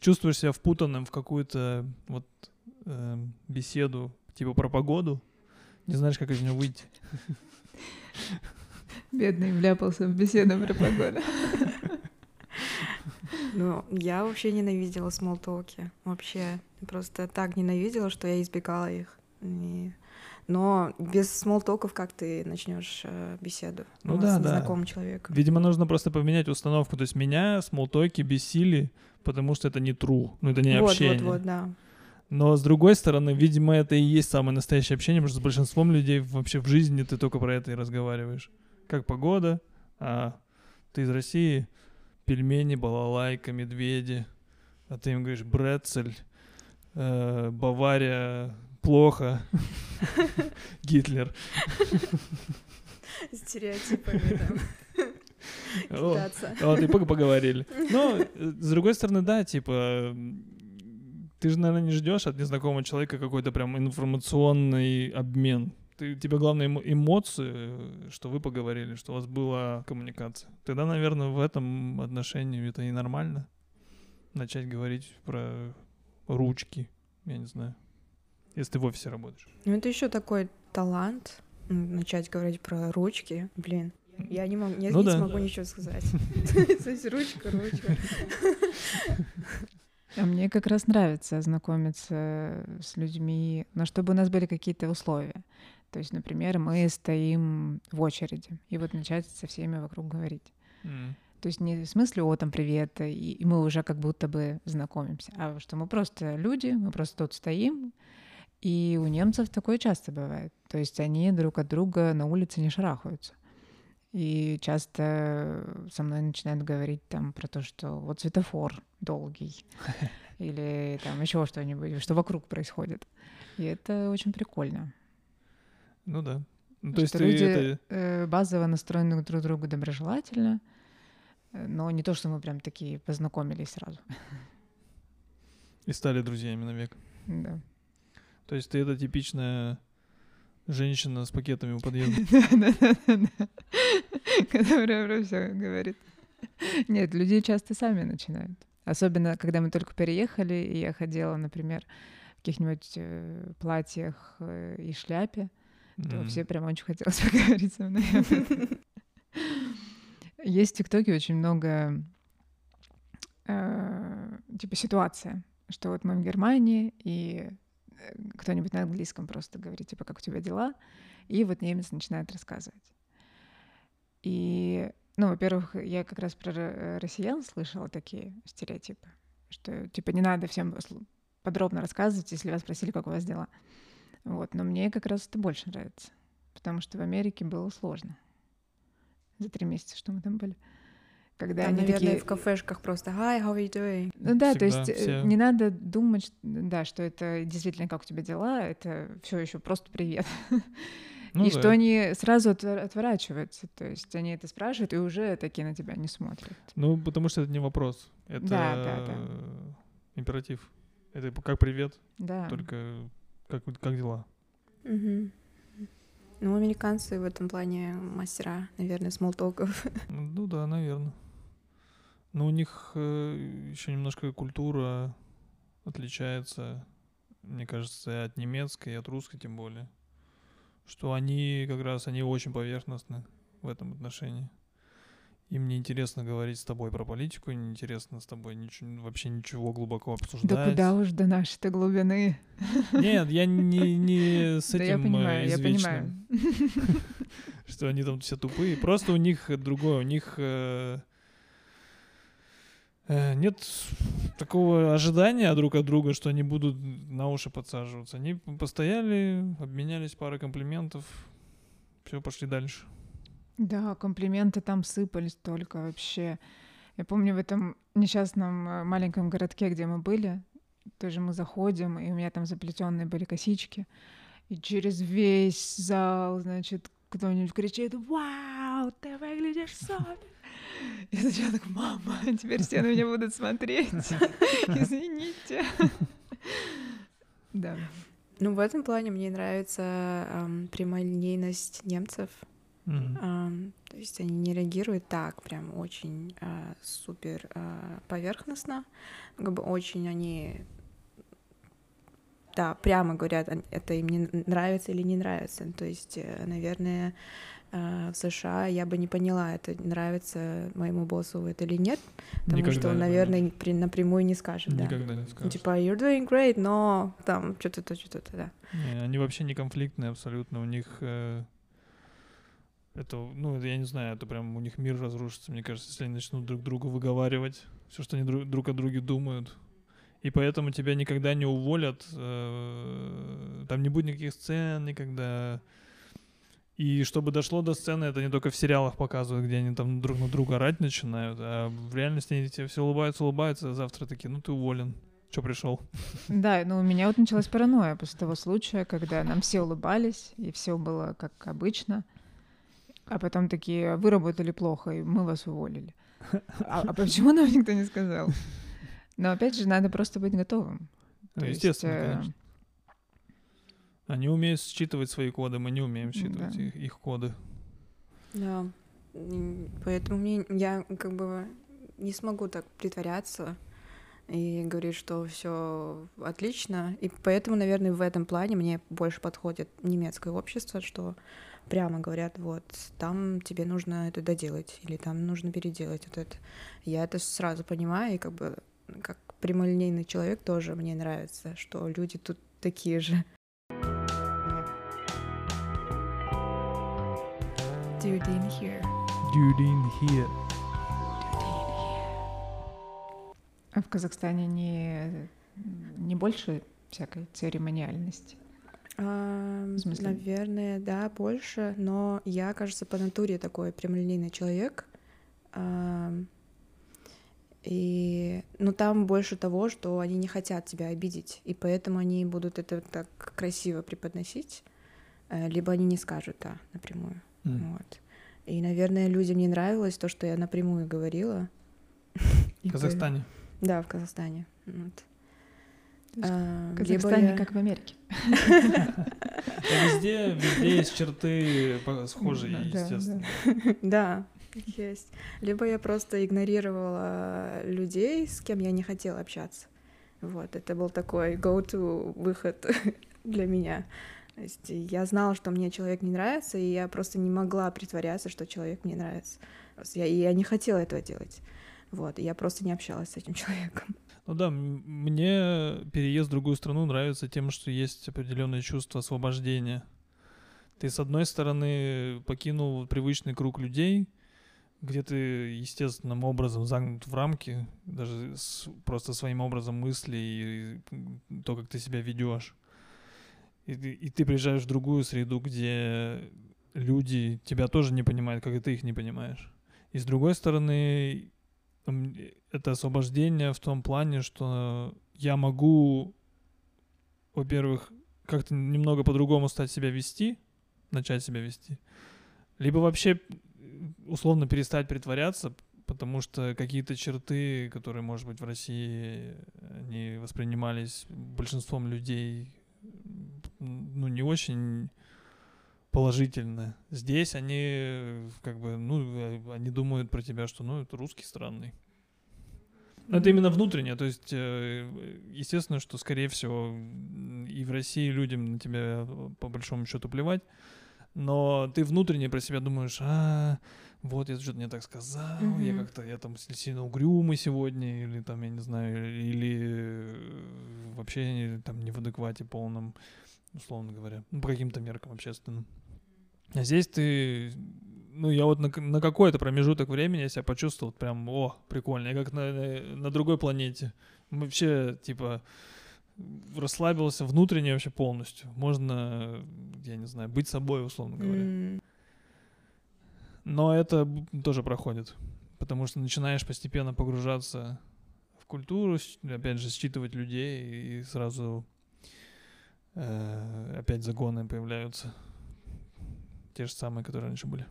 S2: чувствуешь себя впутанным в какую-то вот э, беседу типа про погоду, не знаешь, как из нее выйти.
S3: Бедный вляпался в беседу про погоду.
S1: Ну, я вообще ненавидела смолтоки. Вообще. Просто так ненавидела, что я избегала их. И- Но без смолтоков как ты начнешь э, беседу
S2: Ну
S1: э,
S2: да,
S1: с
S2: да.
S1: незнакомым человеком?
S2: Видимо, нужно просто поменять установку. То есть меня смолтоки бесили, потому что это не true, ну это не
S1: вот,
S2: общение.
S1: вот, вот, да.
S2: Но с другой стороны, видимо, это и есть самое настоящее общение, потому что с большинством людей вообще в жизни ты только про это и разговариваешь. Как погода, а ты из России, пельмени, балалайка, медведи, а ты им говоришь брецель, э, Бавария, плохо, Гитлер.
S1: Стереотипами
S2: О,
S1: кидаться.
S2: Вот, и пог- поговорили. Но, э, с другой стороны, да, типа, ты же, наверное, не ждешь от незнакомого человека какой-то прям информационный обмен. Ты, тебе главное эмо- эмоции, что вы поговорили, что у вас была коммуникация. Тогда, наверное, в этом отношении это и нормально. Начать говорить про ручки, я не знаю. Если ты в офисе работаешь.
S1: Ну, это еще такой талант начать говорить про ручки. Блин, я не, могу, я
S2: Ну
S1: не
S2: да.
S1: смогу ничего сказать. [laughs] То есть ручка, ручка.
S3: А мне как раз нравится знакомиться с людьми, но чтобы у нас были какие-то условия. То есть, например, мы стоим в очереди, и вот начать со всеми вокруг говорить.
S2: М.
S3: То есть не в смысле «о, там, привет», и, и мы уже как будто бы знакомимся, а что мы просто люди, мы просто тут стоим, и у немцев такое часто бывает. То есть они друг от друга на улице не шарахаются. И часто со мной начинают говорить там про то, что вот светофор долгий, [laughs] или там еще что-нибудь, что вокруг происходит. И это очень прикольно.
S2: Ну да. Ну, то есть
S3: что
S2: ты
S3: люди
S2: это...
S3: э, базово настроены друг к другу доброжелательно, э, но не то, что мы прям такие познакомились сразу.
S2: И стали друзьями навек.
S3: Да.
S2: То есть ты это типичная женщина с пакетами у подъезда. [laughs]
S3: Которая про все говорит. Нет, люди часто сами начинают. Особенно, когда мы только переехали, и я ходила, например, в каких-нибудь э, платьях э, и шляпе, то все прям очень хотелось [laughs] поговорить со мной. Есть в ТикТоке очень много э, типа ситуация, что вот мы в Германии, и кто-нибудь на английском просто говорит, типа, как у тебя дела, и вот немец начинает рассказывать. И, ну, во-первых, я как раз про россиян слышала такие стереотипы, что, типа, не надо всем подробно рассказывать, если вас спросили, как у вас дела. Вот, но мне как раз это больше нравится, потому что в Америке было сложно за три месяца, что мы там были.
S1: Когда там, они наверное, такие... в кафешках просто «Hi, how are you doing?»
S3: Ну да, Всегда, то есть э, все... не надо думать, да, что это действительно «как у тебя дела?», это все еще просто «привет». [laughs] Ну, и да. что они сразу отворачиваются, то есть они это спрашивают и уже такие на тебя не смотрят.
S2: Ну, потому что это не вопрос, это да, да, да. императив. Это как привет, да. только как, как дела.
S1: Угу. Ну, американцы в этом плане мастера, наверное, смолтоков.
S2: Ну да, наверное. Но у них э, еще немножко культура отличается, мне кажется, от немецкой, и от русской тем более. Что они как раз, они очень поверхностны в этом отношении. Им не интересно говорить с тобой про политику, не интересно с тобой ничего, вообще ничего глубоко обсуждать.
S3: Да куда уж до нашей-то глубины.
S2: Нет, я не, не [laughs] с этим да я понимаю, я понимаю. [laughs] Что они там все тупые. Просто у них другое, у них э, э, нет такого ожидания друг от друга, что они будут на уши подсаживаться. Они постояли, обменялись парой комплиментов, все, пошли дальше.
S3: Да, комплименты там сыпались только вообще. Я помню в этом несчастном э, маленьком городке, где мы были, тоже мы заходим, и у меня там заплетенные были косички, и через весь зал, значит, кто-нибудь кричит «Вау, ты выглядишь супер!» И сначала так, мама, [laughs] теперь все на меня будут смотреть. [laughs] Извините. Да.
S1: Ну, в этом плане мне нравится эм, прямолинейность немцев. Mm-hmm. Um, то есть они не реагируют так, прям очень uh, супер uh, поверхностно, как бы очень они, да, прямо говорят, это им не нравится или не нравится. То есть, э, наверное, в США я бы не поняла, это нравится моему боссу это или нет, потому Никогда что он, наверное, при, напрямую не скажет,
S2: Никогда
S1: да.
S2: не скажет.
S1: Типа, you're doing great, но там что-то, что-то, да.
S2: Не, они вообще не конфликтные абсолютно, у них э, это, ну, я не знаю, это прям у них мир разрушится, мне кажется, если они начнут друг другу выговаривать все, что они друг, друг о друге думают. И поэтому тебя никогда не уволят, э, там не будет никаких сцен никогда. И чтобы дошло до сцены, это не только в сериалах показывают, где они там друг на друга орать начинают, а в реальности они тебе все улыбаются, улыбаются, а завтра такие, ну ты уволен. Что пришел? [laughs]
S3: Да, ну у меня вот началась паранойя после того случая, когда нам все улыбались, и все было как обычно. А потом такие, вы работали плохо, и мы вас уволили. А, а почему нам никто не сказал? Но опять же, надо просто быть готовым.
S2: Ну, естественно, есть, э... конечно. Они умеют считывать свои коды, мы не умеем считывать да. их, их коды.
S1: Да. Поэтому мне я как бы не смогу так притворяться и говорить, что все отлично. И поэтому, наверное, в этом плане мне больше подходит немецкое общество, что прямо говорят, вот, там тебе нужно это доделать, или там нужно переделать вот это. Я это сразу понимаю, и как бы как прямолинейный человек тоже мне нравится, что люди тут такие же.
S3: Dudin here.
S2: Dudin here.
S3: А в Казахстане не, не больше всякой церемониальности?
S1: А, смысле? Наверное, да, больше, но я, кажется, по натуре такой прямолинейный человек. А, и, ну, там больше того, что они не хотят тебя обидеть, и поэтому они будут это так красиво преподносить, э, либо они не скажут, да, напрямую. Mm. Вот. И, наверное, людям не нравилось то, что я напрямую говорила.
S2: В Казахстане?
S1: Да, в Казахстане. Вот.
S3: А, в Казахстане, я... как в Америке. [laughs]
S2: Везде, везде есть черты схожие, естественно. [laughs]
S1: Да, есть. Либо я просто игнорировала людей, с кем я не хотела общаться. Вот, это был такой go-to выход [laughs] для меня. То есть я знала, что мне человек не нравится, и я просто не могла притворяться, что человек мне нравится. Я, и я не хотела этого делать. Вот, я просто не общалась с этим [laughs] человеком.
S2: Ну да, мне переезд в другую страну нравится тем, что есть определенное чувство освобождения. Ты, с одной стороны, покинул привычный круг людей, где ты естественным образом загнут в рамки, даже с, просто своим образом мысли и то, как ты себя ведешь. И, и ты приезжаешь в другую среду, где люди тебя тоже не понимают, как и ты их не понимаешь. И с другой стороны, это освобождение в том плане, что я могу, во-первых, как-то немного по-другому стать себя вести, начать себя вести, либо вообще условно перестать притворяться, потому что какие-то черты, которые, может быть, в России не воспринимались большинством людей, ну, не очень положительно. Здесь они как бы, ну, они думают про тебя, что, ну, это русский странный. Но это именно внутреннее, то есть, э, естественно, что, скорее всего, и в России людям на тебя по большому счету плевать, но ты внутренне про себя думаешь, а, вот я что-то не так сказал, mm-hmm. я как-то, я там сильно угрюмый сегодня, или там, я не знаю, или э, вообще там не в адеквате полном, условно говоря, ну, по каким-то меркам общественным. А здесь ты, ну, я вот на, на какой-то промежуток времени я себя почувствовал прям, о, прикольно, я как на, на другой планете. Вообще, типа, расслабился внутренне вообще полностью. Можно, я не знаю, быть собой, условно говоря. Mm. Но это тоже проходит, потому что начинаешь постепенно погружаться в культуру, опять же, считывать людей, и сразу опять загоны появляются. Те же самые, которые раньше были.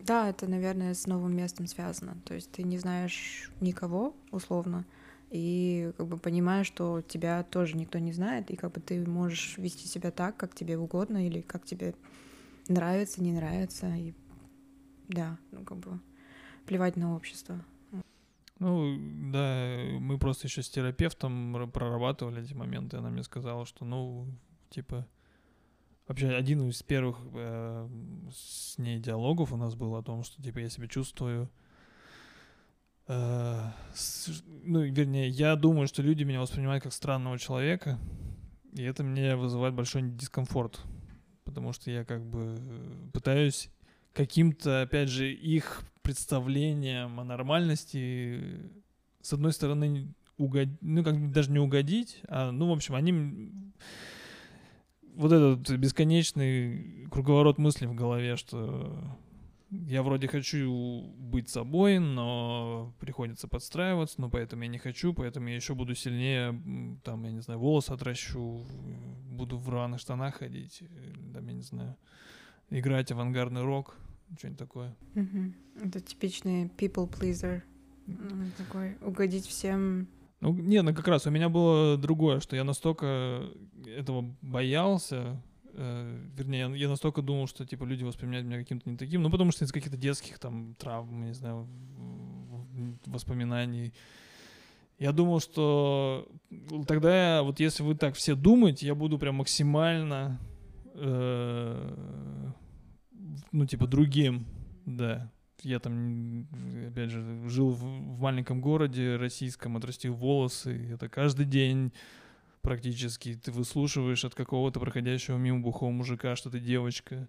S1: Да, это, наверное, с новым местом связано. То есть ты не знаешь никого, условно, и как бы понимаешь, что тебя тоже никто не знает, и как бы ты можешь вести себя так, как тебе угодно, или как тебе нравится, не нравится, и да, ну как бы плевать на общество.
S2: Ну, да, мы просто еще с терапевтом прорабатывали эти моменты. Она мне сказала, что, ну, типа, вообще один из первых э, с ней диалогов у нас был о том, что, типа, я себя чувствую Э, ну, вернее, я думаю, что люди меня воспринимают как странного человека, и это мне вызывает большой дискомфорт, потому что я как бы пытаюсь каким-то, опять же, их представлением о нормальности, с одной стороны, угодить, ну, как даже не угодить, а, ну, в общем, они вот этот бесконечный круговорот мыслей в голове, что я вроде хочу быть собой, но приходится подстраиваться, но поэтому я не хочу, поэтому я еще буду сильнее, там, я не знаю, волосы отращу, буду в рваных штанах ходить, там, я не знаю, играть авангардный рок, что-нибудь такое.
S1: Mm-hmm. Это типичный people pleaser, такой угодить всем.
S2: Ну, не, ну как раз у меня было другое, что я настолько этого боялся, э, вернее, я настолько думал, что, типа, люди воспринимают меня каким-то не таким, ну, потому что из каких-то детских, там, травм, не знаю, воспоминаний. Я думал, что тогда, я, вот если вы так все думаете, я буду прям максимально, э, ну, типа, другим, да. Я там, опять же, жил в, в маленьком городе российском, отрастил волосы, это каждый день практически. Ты выслушиваешь от какого-то проходящего мимо бухого мужика, что ты девочка.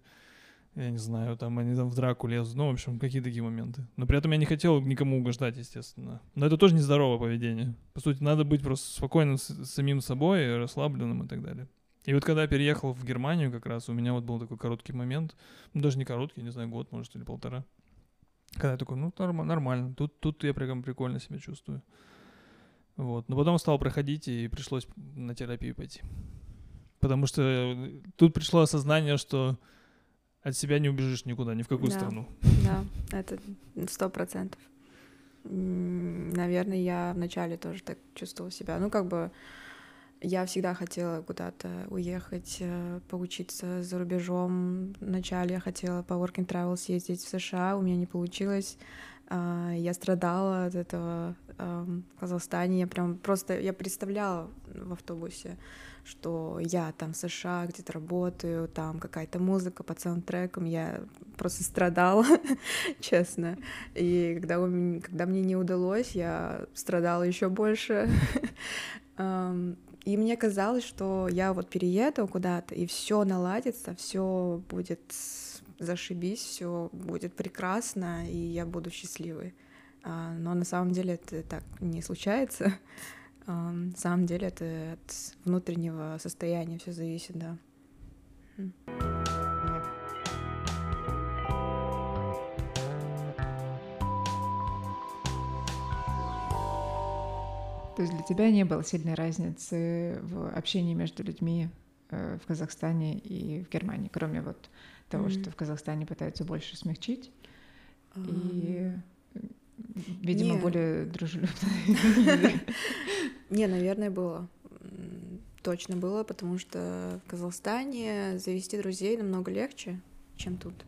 S2: Я не знаю, там они там в драку лезут. Ну, в общем, какие такие моменты. Но при этом я не хотел никому угождать, естественно. Но это тоже нездоровое поведение. По сути, надо быть просто спокойным с самим собой, расслабленным и так далее. И вот когда я переехал в Германию как раз, у меня вот был такой короткий момент, ну, даже не короткий, не знаю, год, может, или полтора. Когда я такой, ну, нормально, тут, тут я прям прикольно себя чувствую. Вот. Но потом стал проходить, и пришлось на терапию пойти. Потому что э, тут пришло осознание, что от себя не убежишь никуда, ни в какую
S1: да,
S2: страну.
S1: Да, это сто процентов. Наверное, я вначале тоже так чувствовала себя. Ну, как бы я всегда хотела куда-то уехать, э, поучиться за рубежом. Вначале я хотела по work and travel съездить в США, у меня не получилось. А, я страдала от этого в Казахстане. Я прям просто я представляла в автобусе, что я там в США где-то работаю, там какая-то музыка по саундтрекам. Я просто страдала, [laughs] честно. И когда, у меня, когда мне не удалось, я страдала еще больше. [laughs] И мне казалось, что я вот перееду куда-то, и все наладится, все будет зашибись, все будет прекрасно, и я буду счастливой. А, но на самом деле это так не случается. [laughs] На самом деле это от внутреннего состояния все зависит, да.
S3: То есть для тебя не было сильной разницы в общении между людьми э, в Казахстане и в Германии, кроме вот того, mm-hmm. что в Казахстане пытаются больше смягчить и, видимо, не. более дружелюбно. [laughs]
S1: Не, наверное, было. Точно было, потому что в Казахстане завести друзей намного легче, чем тут.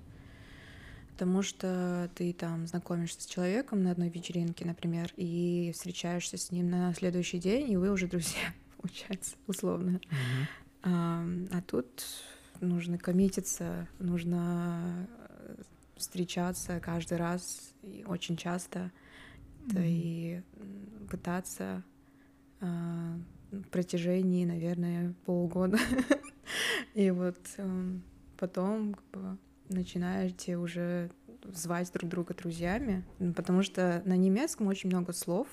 S1: Потому что ты там знакомишься с человеком на одной вечеринке, например, и встречаешься с ним на следующий день, и вы уже друзья, [laughs] получается, условно. Mm-hmm. А, а тут нужно коммититься, нужно э, встречаться каждый раз и очень часто, mm-hmm. да, и пытаться а, в протяжении, наверное, полгода. [laughs] и вот э, потом как бы, начинаете уже звать друг друга друзьями, потому что на немецком очень много слов,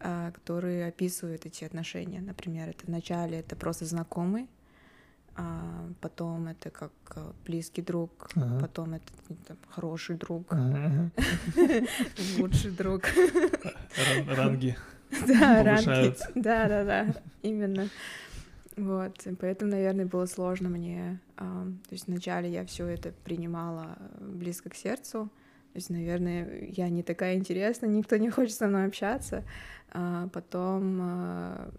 S1: а, которые описывают эти отношения. Например, это вначале это просто знакомый, а потом это как э, близкий друг, ага. потом это там, хороший друг, ага. [laughs] лучший друг.
S2: Ранги. [laughs]
S1: Да, ранги. Да, да, да, именно. Вот, поэтому, наверное, было сложно мне. то есть вначале я все это принимала близко к сердцу. То есть, наверное, я не такая интересная, никто не хочет со мной общаться. А потом а,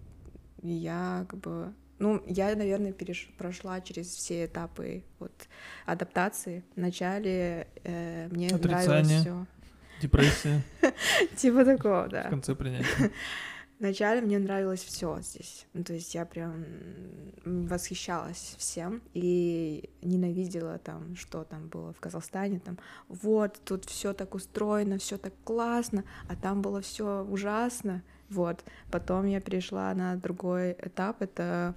S1: я как бы ну, я, наверное, переш... прошла через все этапы вот, адаптации. Вначале э, мне Отрицание, нравилось все.
S2: Депрессия. [laughs]
S1: Типа такого, да.
S2: В конце принятия.
S1: Вначале мне нравилось все здесь. Ну, то есть я прям восхищалась всем и ненавидела там, что там было в Казахстане. Там вот, тут все так устроено, все так классно, а там было все ужасно. Вот. Потом я перешла на другой этап. Это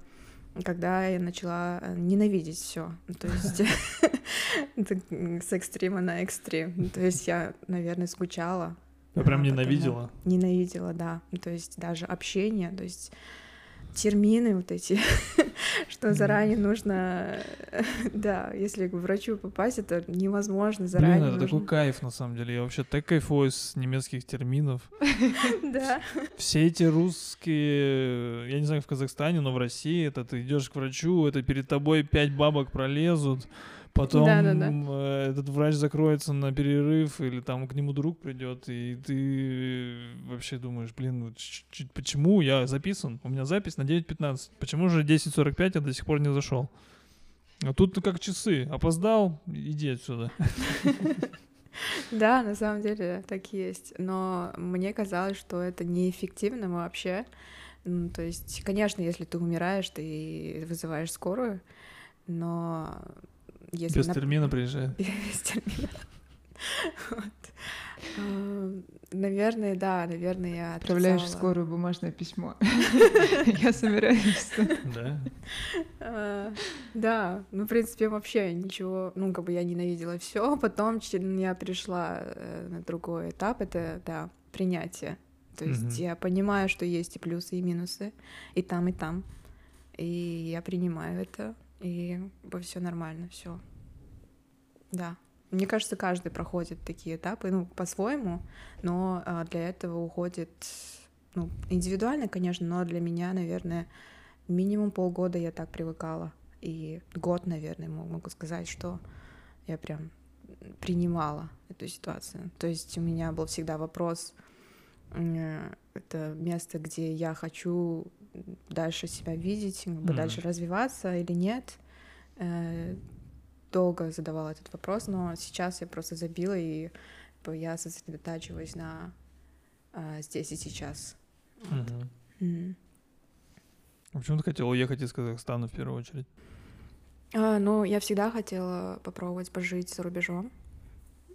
S1: когда я начала э, ненавидеть все. То есть [laughs] с экстрима на экстрим. То есть я, наверное, скучала.
S2: Я прям ненавидела?
S1: Ненавидела, да. То есть даже общение, то есть термины вот эти, [laughs] что заранее нужно, [laughs] да, если к врачу попасть, это невозможно заранее. Блин,
S2: это нужно... такой кайф, на самом деле. Я вообще так кайфую с немецких терминов. [laughs]
S1: Да.
S2: Все эти русские, я не знаю, в Казахстане, но в России, это ты идешь к врачу, это перед тобой пять бабок пролезут, Потом да, да, да. этот врач закроется на перерыв, или там к нему друг придет, и ты вообще думаешь, блин, почему я записан? У меня запись на 9.15. Почему же 10.45 я до сих пор не зашел? А тут как часы. Опоздал, иди отсюда.
S1: Да, на самом деле так и есть. Но мне казалось, что это неэффективно вообще. То есть, конечно, если ты умираешь, ты вызываешь скорую, но
S2: если Без на... термина [laughs] приезжает.
S1: Без термина. Вот. А, наверное, да, наверное, я
S3: Отправляешь в скорую бумажное письмо. [laughs] Я собираюсь.
S2: Да?
S1: А, да, ну, в принципе, вообще ничего, ну, как бы я ненавидела все. Потом я перешла э, на другой этап, это, да, принятие. То есть я понимаю, что есть и плюсы, и минусы, и там, и там. И я принимаю это и все нормально, все. Да. Мне кажется, каждый проходит такие этапы, ну, по-своему, но а, для этого уходит, ну, индивидуально, конечно, но для меня, наверное, минимум полгода я так привыкала. И год, наверное, могу сказать, что я прям принимала эту ситуацию. То есть у меня был всегда вопрос, это место, где я хочу дальше себя видеть, как бы mm. дальше развиваться или нет. Э, долго задавала этот вопрос, но сейчас я просто забила и я сосредотачиваюсь на а, здесь и сейчас. Вот.
S2: Мгм. А почему ты хотела уехать из Казахстана в первую очередь?
S1: А, ну, я всегда хотела попробовать пожить за рубежом.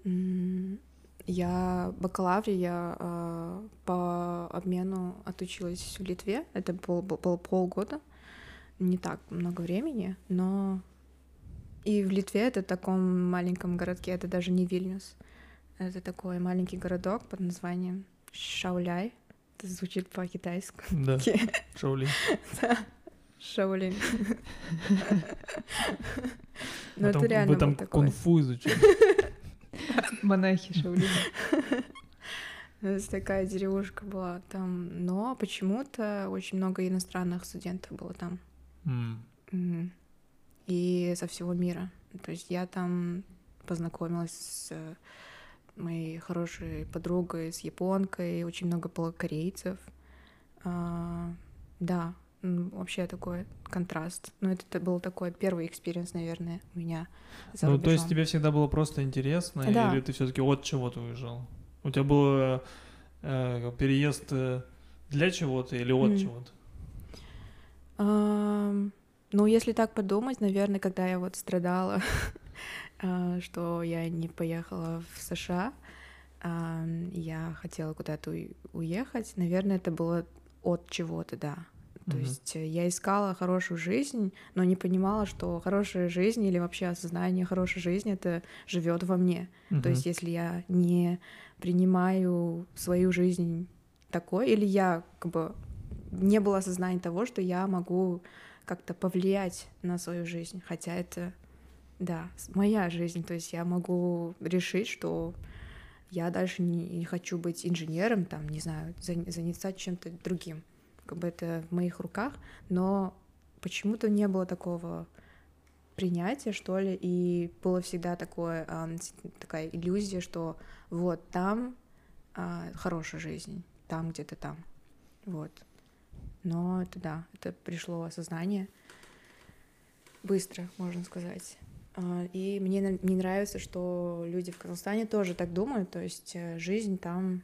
S1: М, Я в бакалавре я а, по обмену отучилась в Литве. Это был, был- было полгода. Не так много времени, но и в Литве это в таком маленьком городке, это даже не Вильнюс. Это такой маленький городок под названием Шауляй. Это звучит по-китайски.
S2: Да, [laughs] Шаолинь.
S1: Шаолинь. [laughs] Ну,
S2: Вы
S1: это реально
S2: Вы там кунг-фу изучили. [laughs]
S3: Монахи Шаолиня.
S1: Это [laughs] такая деревушка была там. Но почему-то очень много иностранных студентов было там. И со всего мира. То есть я там познакомилась с э, моей хорошей подругой, с японкой, очень много было корейцев. А, да, вообще такой контраст. Ну, это, был такой первый experience, наверное, у меня за
S2: Ну, то есть
S1: рубежом.
S2: тебе всегда было просто интересно,
S1: Да.
S2: или ты все-таки от чего-то уезжал? У тебя был э, переезд э, для чего-то или от
S1: М.
S2: чего-то?
S1: Ам, Ну, если так подумать, наверное, когда я вот страдала, а, [laughs] что я не поехала в США, я хотела куда-то уехать, наверное, это было от чего-то, да. То
S2: Мгм.
S1: есть э, я искала хорошую жизнь, но не понимала, что хорошая жизнь или вообще осознание хорошей жизни это живет во мне. То
S2: Мгм.
S1: есть если я не принимаю свою жизнь такой, или я как бы не было осознания того, что я могу как-то повлиять на свою жизнь, хотя это, да, моя жизнь, то есть я могу решить, что я дальше не, не хочу быть инженером, там, не знаю, зан- заняться чем-то другим, как бы это в моих руках, но почему-то не было такого принятия, что ли, и было всегда такое, с- такая иллюзия, что вот там а, хорошая жизнь, там где-то там, вот. Но это да, это пришло осознание быстро, можно сказать. А, И мне не нравится, что люди в Казахстане тоже так думают, то есть э, жизнь там,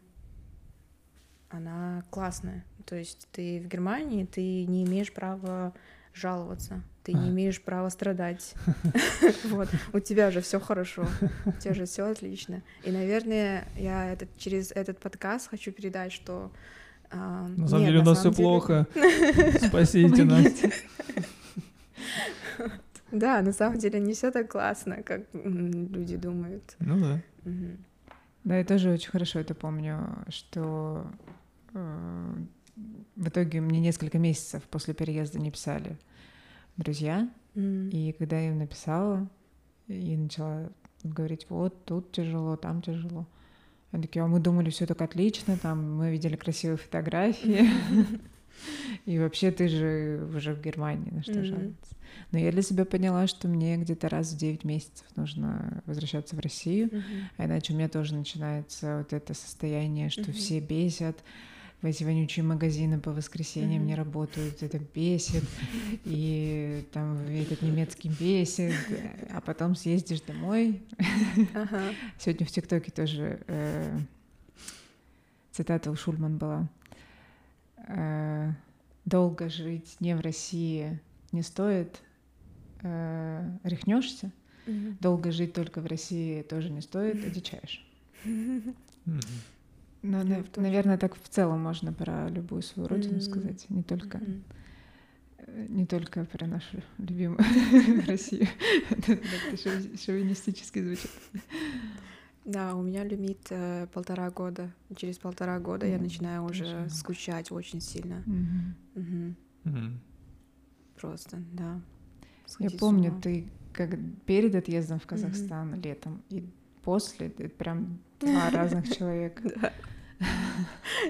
S1: она классная. То есть ты в Германии, ты не имеешь права жаловаться, ты не имеешь права страдать. [laughs] [laughs] Вот, у тебя же все хорошо, у тебя же все отлично. И, наверное, я этот, через этот подкаст хочу передать, что а,
S2: На самом деле у
S1: на
S2: нас все плохо. [laughs] Спасите нас.
S1: Да, на самом деле не все так классно, как люди думают.
S2: Ну да.
S3: Да, я тоже очень хорошо это помню, что в итоге мне несколько месяцев после переезда не писали друзья,
S1: М.
S3: и когда я им написала и начала говорить, вот тут тяжело, там тяжело, они такие, а мы думали, все так отлично, там мы видели красивые фотографии, [laughs] и вообще ты же уже в Германии, на что жаловаться. Но я для себя поняла, что мне где-то раз в 9 месяцев нужно возвращаться в Россию, а иначе у меня тоже начинается вот это состояние, что все бесят, в эти вонючие магазины по воскресеньям
S1: Мгм.
S3: не работают, это бесит, и там этот немецкий бесит, а потом съездишь домой.
S1: Ага.
S3: Сегодня в ТикТоке тоже э, цитата у Шульман была. Э, Долго жить не в России не стоит, э, рехнешься.
S1: Мгм.
S3: Долго жить только в России тоже не стоит, одичаешь. [laughs]
S2: Мгм.
S3: Ну,
S1: Да,
S3: на- наверное, так в целом можно про любую свою родину
S1: Мгм.
S3: сказать, не только, э, не только про нашу любимую [laughs] Россию. Это шовинистически звучит.
S1: Да, у меня лимит э, полтора года. Через полтора года я
S3: М,
S1: начинаю уже
S3: много.
S1: скучать очень сильно.
S3: Мгм.
S1: Мгм. Просто, да.
S3: Я
S1: Сходить с
S3: помню,
S1: ума.
S3: ты как перед отъездом в Казахстан летом и после, ты прям два [laughs] разных человека.
S1: Да.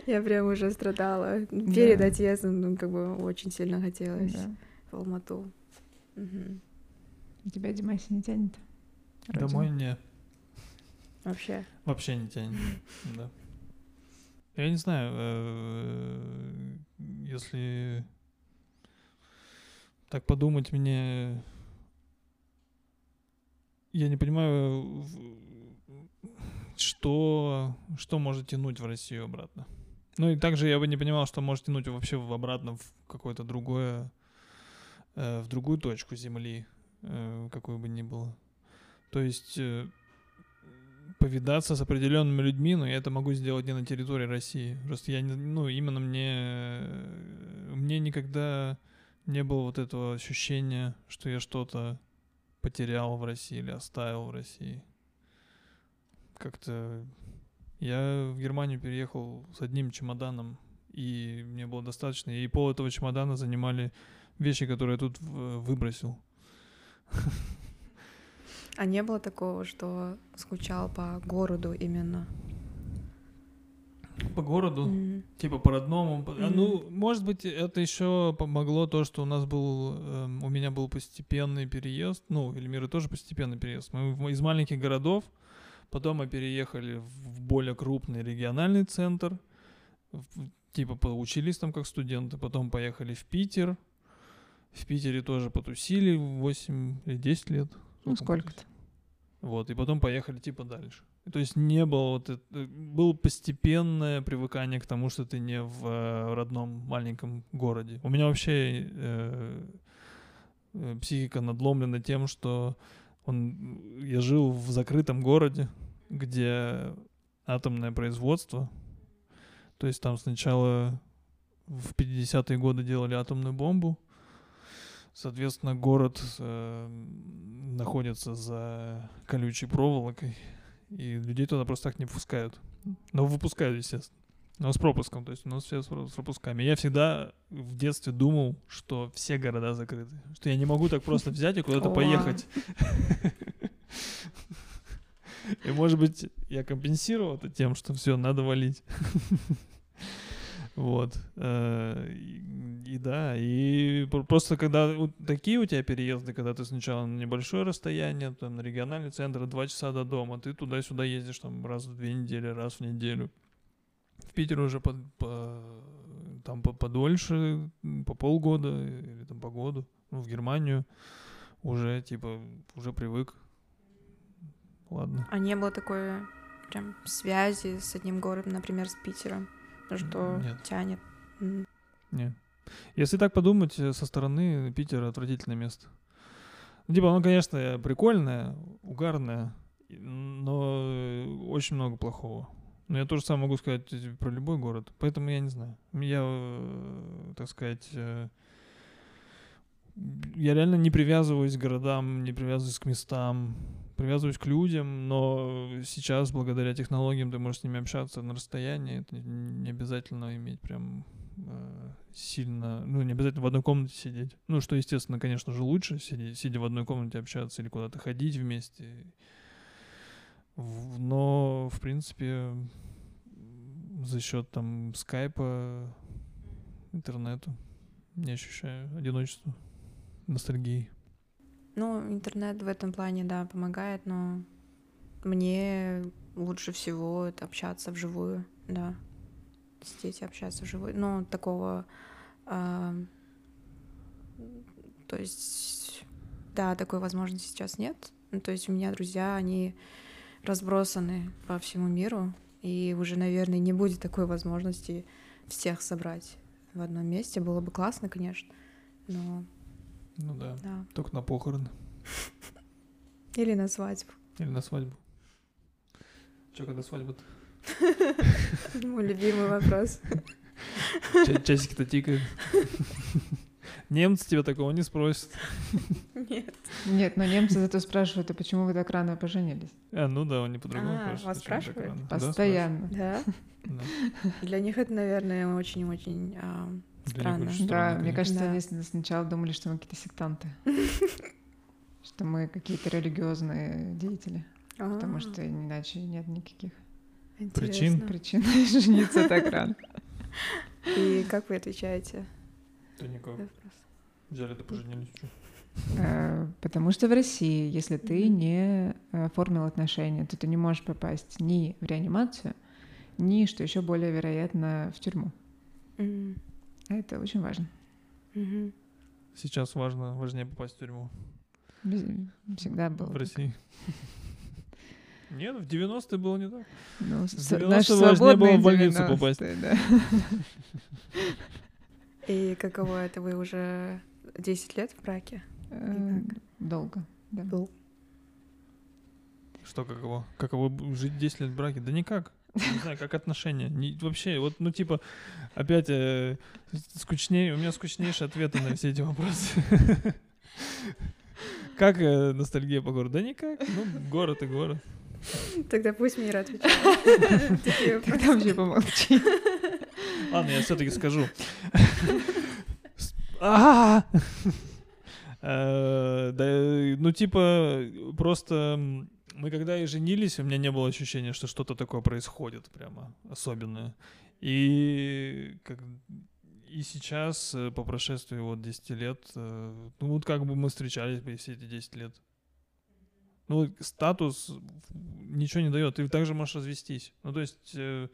S1: Я прям уже страдала. Перед отъездом, ну, как бы очень сильно хотелось в Алмату.
S3: Тебя, Димаси, не тянет?
S2: Домой не.
S1: Вообще.
S2: Вообще не тянет. Да. Я не знаю, э, если так подумать, мне... Я не понимаю, что, что может тянуть в Россию обратно. Ну и также я бы не понимал, что может тянуть вообще в обратно в какое-то другое, э, в другую точку Земли, э, какой бы ни было. То есть э, повидаться с определенными людьми, но я это могу сделать не на территории России. Просто я, не, ну, именно мне, мне никогда не было вот этого ощущения, что я что-то потерял в России или оставил в России. Как-то я в Германию переехал с одним чемоданом, и мне было достаточно. И пол этого чемодана занимали вещи, которые я тут выбросил.
S1: А не было такого, что скучал по городу именно?
S2: По городу? Mm-hmm. Типа по родному? Mm-hmm. Ну, может быть, это еще помогло то, что у нас был, э, у меня был постепенный переезд, ну, Эльмиры тоже постепенный переезд. Мы из маленьких городов, потом мы переехали в более крупный региональный центр, типа поучились там как студенты, потом поехали в Питер, в Питере тоже потусили 8 или 10 лет.
S3: Ну, сколько-то.
S2: Вот, и потом поехали типа дальше. То есть не было вот это, было постепенное привыкание к тому, что ты не в э, родном маленьком городе. У меня вообще э, э, психика надломлена тем, что он, я жил в закрытом городе, где атомное производство. То есть там сначала в 50-е годы делали атомную бомбу, Соответственно, город э, находится за колючей проволокой, и людей туда просто так не пускают. Но выпускают, естественно. Но с пропуском, то есть у нас все с пропусками. Я всегда в детстве думал, что все города закрыты. Что я не могу так просто взять и куда-то поехать. [laughs] И может быть я компенсировал это тем, что все, надо валить. Вот. Э, и, да, и просто когда такие у тебя переезды, когда ты сначала на небольшое расстояние, там на региональный центр, два часа до дома, ты туда-сюда ездишь там раз в две недели, раз в неделю. В Питер уже по, по, там по, подольше, по полгода или там по году. Ну, в Германию уже, типа, уже привык. Ладно.
S1: А не было такой прям связи с одним городом, например, с Питером? что Нет. тянет.
S2: Нет. Если так подумать, э, со стороны Питер отвратительное место. Ну, типа, оно, конечно, прикольное, угарное, но э, очень много плохого. Но я тоже сам могу сказать про любой город, поэтому я не знаю. Я, э, так сказать, я реально не привязываюсь к городам, не привязываюсь к местам, привязываюсь к людям, но сейчас благодаря технологиям ты можешь с ними общаться на расстоянии. Это не обязательно иметь прям э, сильно, ну не обязательно в одной комнате сидеть. Ну что, естественно, конечно же лучше сидеть, сидя в одной комнате общаться или куда-то ходить вместе. Но в принципе за счет там скайпа, интернету не ощущаю одиночества ностальгии.
S1: Ну, интернет в этом плане, да, помогает, но мне лучше всего это общаться вживую, да. Сидеть и общаться вживую. Но такого... Э, то есть, да, такой возможности сейчас нет. Ну, то есть у меня друзья, они разбросаны по всему миру, и уже, наверное, не будет такой возможности всех собрать в одном месте. Было бы классно, конечно, но
S2: ну да. да. Только на похороны.
S1: Или на свадьбу.
S2: Или на свадьбу. Че, когда свадьба-то? [laughs]
S1: Мой любимый вопрос.
S2: Часики-то тикают. Немцы тебя такого не спросят.
S1: Нет.
S3: Нет, но немцы зато спрашивают, а почему вы так рано поженились?
S2: А, ну да, они по-другому
S1: а, спрашивают. Вас спрашивают?
S3: Постоянно.
S1: Да? Для них это, наверное, очень-очень а, Странно.
S3: Да, мне кажется, да. они сначала думали, что мы какие-то сектанты. [laughs] Что мы какие-то религиозные деятели. Потому что иначе нет никаких
S2: причин.
S3: Причин [laughs] жениться так рано. [laughs]
S1: И как вы отвечаете?
S2: Да никак. Взяли да поженились.
S3: Э, потому что в России, если ты не оформил отношения, то ты не можешь попасть ни в реанимацию, ни, что еще более вероятно, в тюрьму. Это очень важно.
S1: Угу.
S2: Сейчас важно, важнее попасть в тюрьму.
S3: Всегда было.
S2: В России. [laughs] Нет, в 90-е было не так.
S3: Ну,
S2: В
S3: с-
S2: 90-е
S3: наши
S2: важнее было в больницу
S3: 90-е,
S2: попасть.
S3: да.
S1: И каково это? Вы уже 10 лет в браке?
S3: Э, Долго, да.
S1: Был.
S2: Что, каково? Каково жить 10 лет в браке? Да никак. Не знаю, как отношения. Не- вообще, вот, ну, типа, опять э, скучнее, у меня скучнейшие ответы на все эти вопросы. Как э, ностальгия по городу? Да никак. Ну, город и город.
S1: Тогда пусть Мира отвечает.
S3: Тогда вообще помолчи.
S2: Ладно, я все-таки скажу. А! Э, Да, ну, типа, просто мы когда и женились, у меня не было ощущения, что что-то такое происходит прямо особенное. И как и сейчас, э, по прошествии вот 10 лет, э, ну вот как бы мы встречались бы все эти 10 лет. Ну, статус ничего не дает. Ты также можешь развестись. Ну, то есть э,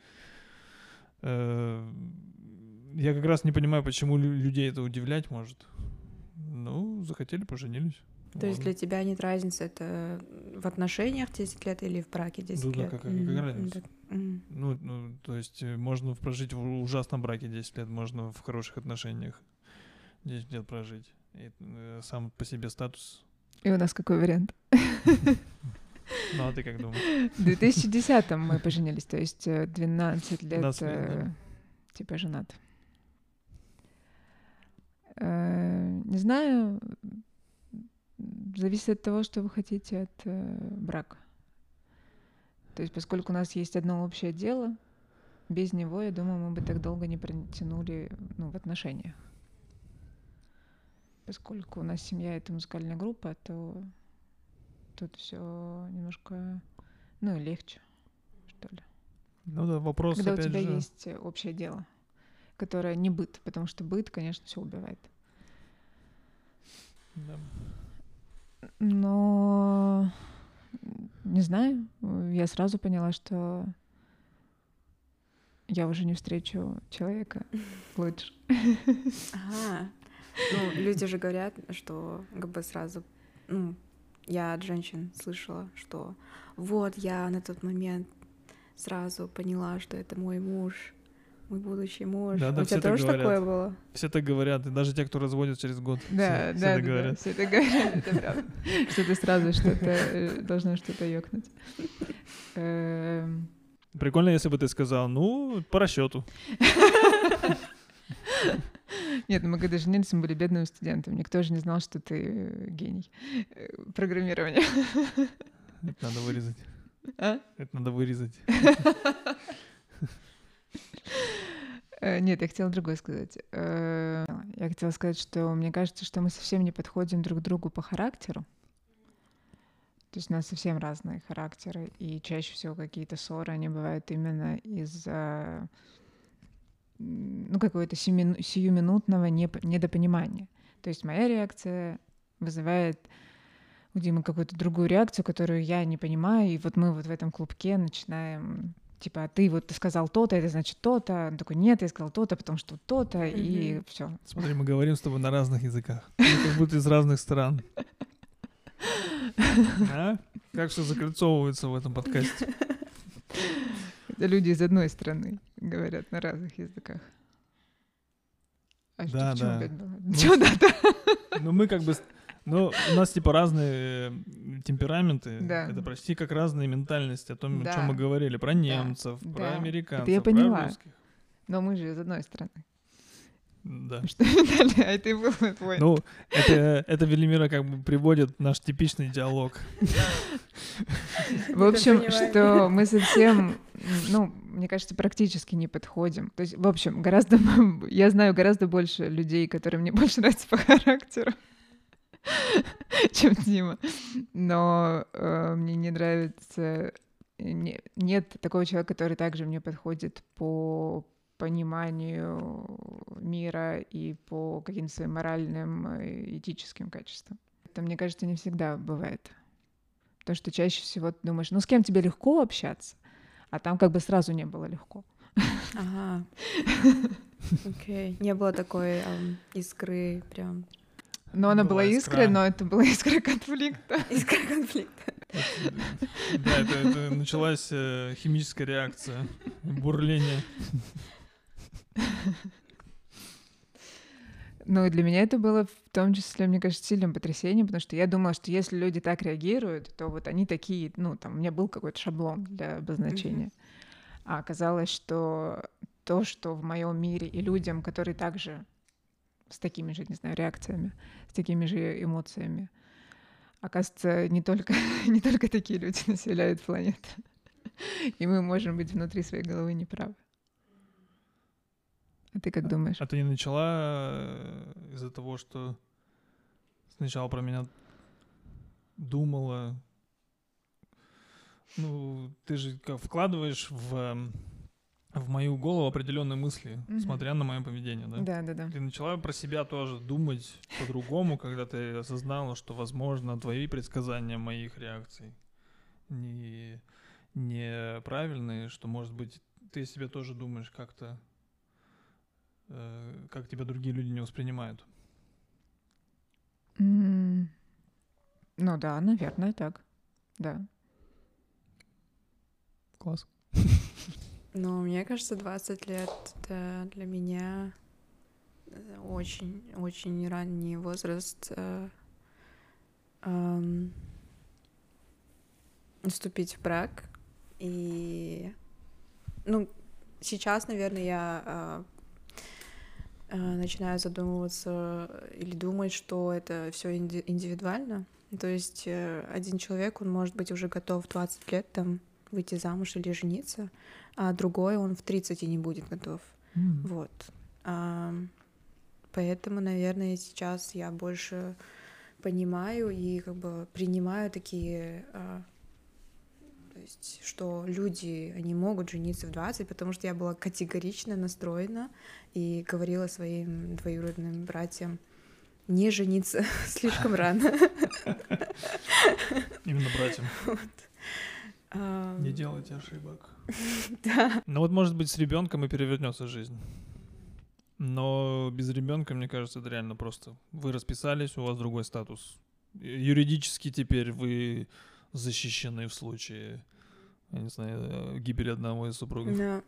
S2: э, я как раз не понимаю, почему лю- людей это удивлять может. Ну, захотели, поженились.
S1: То есть
S2: Ладно.
S1: для тебя нет разницы, это в отношениях 10 лет или в браке 10
S2: Ну да,
S1: лет?
S2: какая- какая
S1: Мгм,
S2: разница?
S1: да, мгм.
S2: Ну, ну, то есть э, можно прожить в ужасном браке 10 лет, можно в хороших отношениях 10 лет прожить. И, э, сам по себе статус.
S3: И у нас какой вариант? [laughs]
S2: Ну, а ты как думаешь?
S3: В 2010-м мы поженились, то есть э, 12 лет
S2: 12 лет, да.
S3: э, типа женат. Э, Не знаю, зависит от того, что вы хотите от э, брака. То есть поскольку у нас есть одно общее дело, без него, я думаю, мы бы так долго не протянули ну, в отношениях. Поскольку у нас семья — это музыкальная группа, то тут все немножко, ну, легче, что ли.
S2: Ну да, вопрос
S3: Когда у
S2: опять
S3: тебя
S2: же.
S3: есть общее дело, которое не быт, потому что быт, конечно, все убивает.
S2: да.
S3: Но не знаю, я сразу поняла, что я уже не встречу человека [laughs] лучше.
S1: Ага. Ну, люди же говорят, что как бы сразу, ну, я от женщин слышала, что вот я на тот момент сразу поняла, что это мой муж, мой будущий муж.
S2: Да-да,
S1: У
S2: все
S1: тебя
S2: так
S1: тоже
S2: говорят.
S1: такое было?
S2: Все так говорят, и даже те, кто разводят через год.
S3: Да,
S2: все, все
S3: да,
S2: так
S3: да,
S2: говорят.
S3: да, все это говорят, это правда. Что ты сразу что-то э, должно что-то ёкнуть. Эм,
S2: Прикольно, если бы ты сказал, ну, по расчету.
S3: Нет, ну мы когда женились, мы были бедными студентами. Никто же не знал, что ты э, гений э, программирования.
S2: Это надо вырезать.
S3: А?
S2: Это надо вырезать. [laughs]
S3: Э, Нет, я хотела другое сказать. Э, Я хотела сказать, что мне кажется, что мы совсем не подходим друг другу по характеру. То есть у нас совсем разные характеры, и чаще всего какие-то ссоры, они бывают именно из-за ну, какого-то сиюмину- сиюминутного недопонимания. То есть моя реакция вызывает у Димы какую-то другую реакцию, которую я не понимаю, и вот мы вот в этом клубке начинаем типа, ты вот ты сказал то-то, это значит то-то. Он такой, нет, я сказал то-то, потому что то-то, и все.
S2: Смотри, мы говорим с тобой на разных языках. [laughs] Мы как будто из разных стран. А? Как все закольцовывается в этом подкасте?
S3: Это люди из одной страны говорят на разных языках. А что,
S2: Да,
S3: в чём
S2: да.
S3: опять было?
S2: Ну,
S3: Чё да-да?
S2: Ну, мы как бы... Ну, у нас типа разные э, темпераменты.
S3: Да.
S2: Это почти как разные ментальности. О том, о
S3: Да.
S2: чем мы говорили. Про немцев,
S3: Да.
S2: про
S3: Это
S2: американцев,
S3: я
S2: про
S3: поняла.
S2: русских.
S3: Но мы же из одной страны.
S2: Да. [laughs]
S3: Что а ты был твой.
S2: Ну, это, это Велимира как бы приводит наш типичный диалог.
S3: В общем, что мы совсем, ну, мне кажется, практически не подходим. То есть, в общем, гораздо, [laughs] я знаю гораздо больше людей, которые мне больше нравятся по характеру, [laughs] чем Дима. Но э, мне не нравится... не- нет такого человека, который также мне подходит по пониманию мира и по каким-то своим моральным, э, этическим качествам. Это, мне кажется, не всегда бывает. Потому что чаще всего ты думаешь, ну с кем тебе легко общаться, а там как бы сразу не было легко.
S1: Ага. [laughs] Окей. Не было такой ам, искры прям.
S3: Но она была
S2: Была искра.
S3: но это была искра конфликта. [laughs]
S1: Искра конфликта.
S2: Да, это, это началась э, химическая реакция, бурление.
S3: Ну, и для меня это было в том числе, мне кажется, сильным потрясением, потому что я думала, что если люди так реагируют, то вот они такие, ну, там, у меня был какой-то шаблон для обозначения. А оказалось, что то, что в моем мире и людям, которые также с такими же, не знаю, реакциями, с такими же эмоциями, оказывается, не только, [laughs] не только такие люди [laughs] населяют планету. И мы можем быть внутри своей головы неправы. А ты как думаешь?
S2: А ты не начала э, из-за того, что сначала про меня думала? Ну, ты же вкладываешь в, эм, в мою голову определенные мысли,
S3: Мгм.
S2: смотря на мое поведение, да?
S3: Да, да, да.
S2: Ты начала про себя тоже думать по-другому, когда ты осознала, что, возможно, твои предсказания моих реакций не неправильные, что, может быть, ты себе тоже думаешь как-то, э, как тебя другие люди не воспринимают.
S3: М, Ну да, наверное, так. Да.
S2: Класс.
S1: Ну, мне кажется, 20 лет это для меня э, очень, очень ранний возраст э, эм, вступить в брак. И, ну, сейчас, наверное, я э, э, начинаю задумываться или думать, что это все индивидуально. То есть э, один человек, он может быть уже готов в 20 лет там выйти замуж или жениться, а другой он в 30 и не будет готов. Вот. Ам, Поэтому, наверное, сейчас я больше понимаю и как бы принимаю такие, а, то есть, что люди, они могут жениться в 20, потому что я была категорично настроена и говорила своим двоюродным братьям не жениться [laughs] слишком рано.
S2: Именно братьям. [laughs] Не делайте ошибок. [laughs]
S1: Да.
S2: Ну вот, может быть, с ребенком и перевернется жизнь. Но без ребенка, мне кажется, это реально просто. Вы расписались, у вас другой статус. Юридически теперь вы защищены в случае, я не знаю, э, гибели одного из супругов.
S1: Да.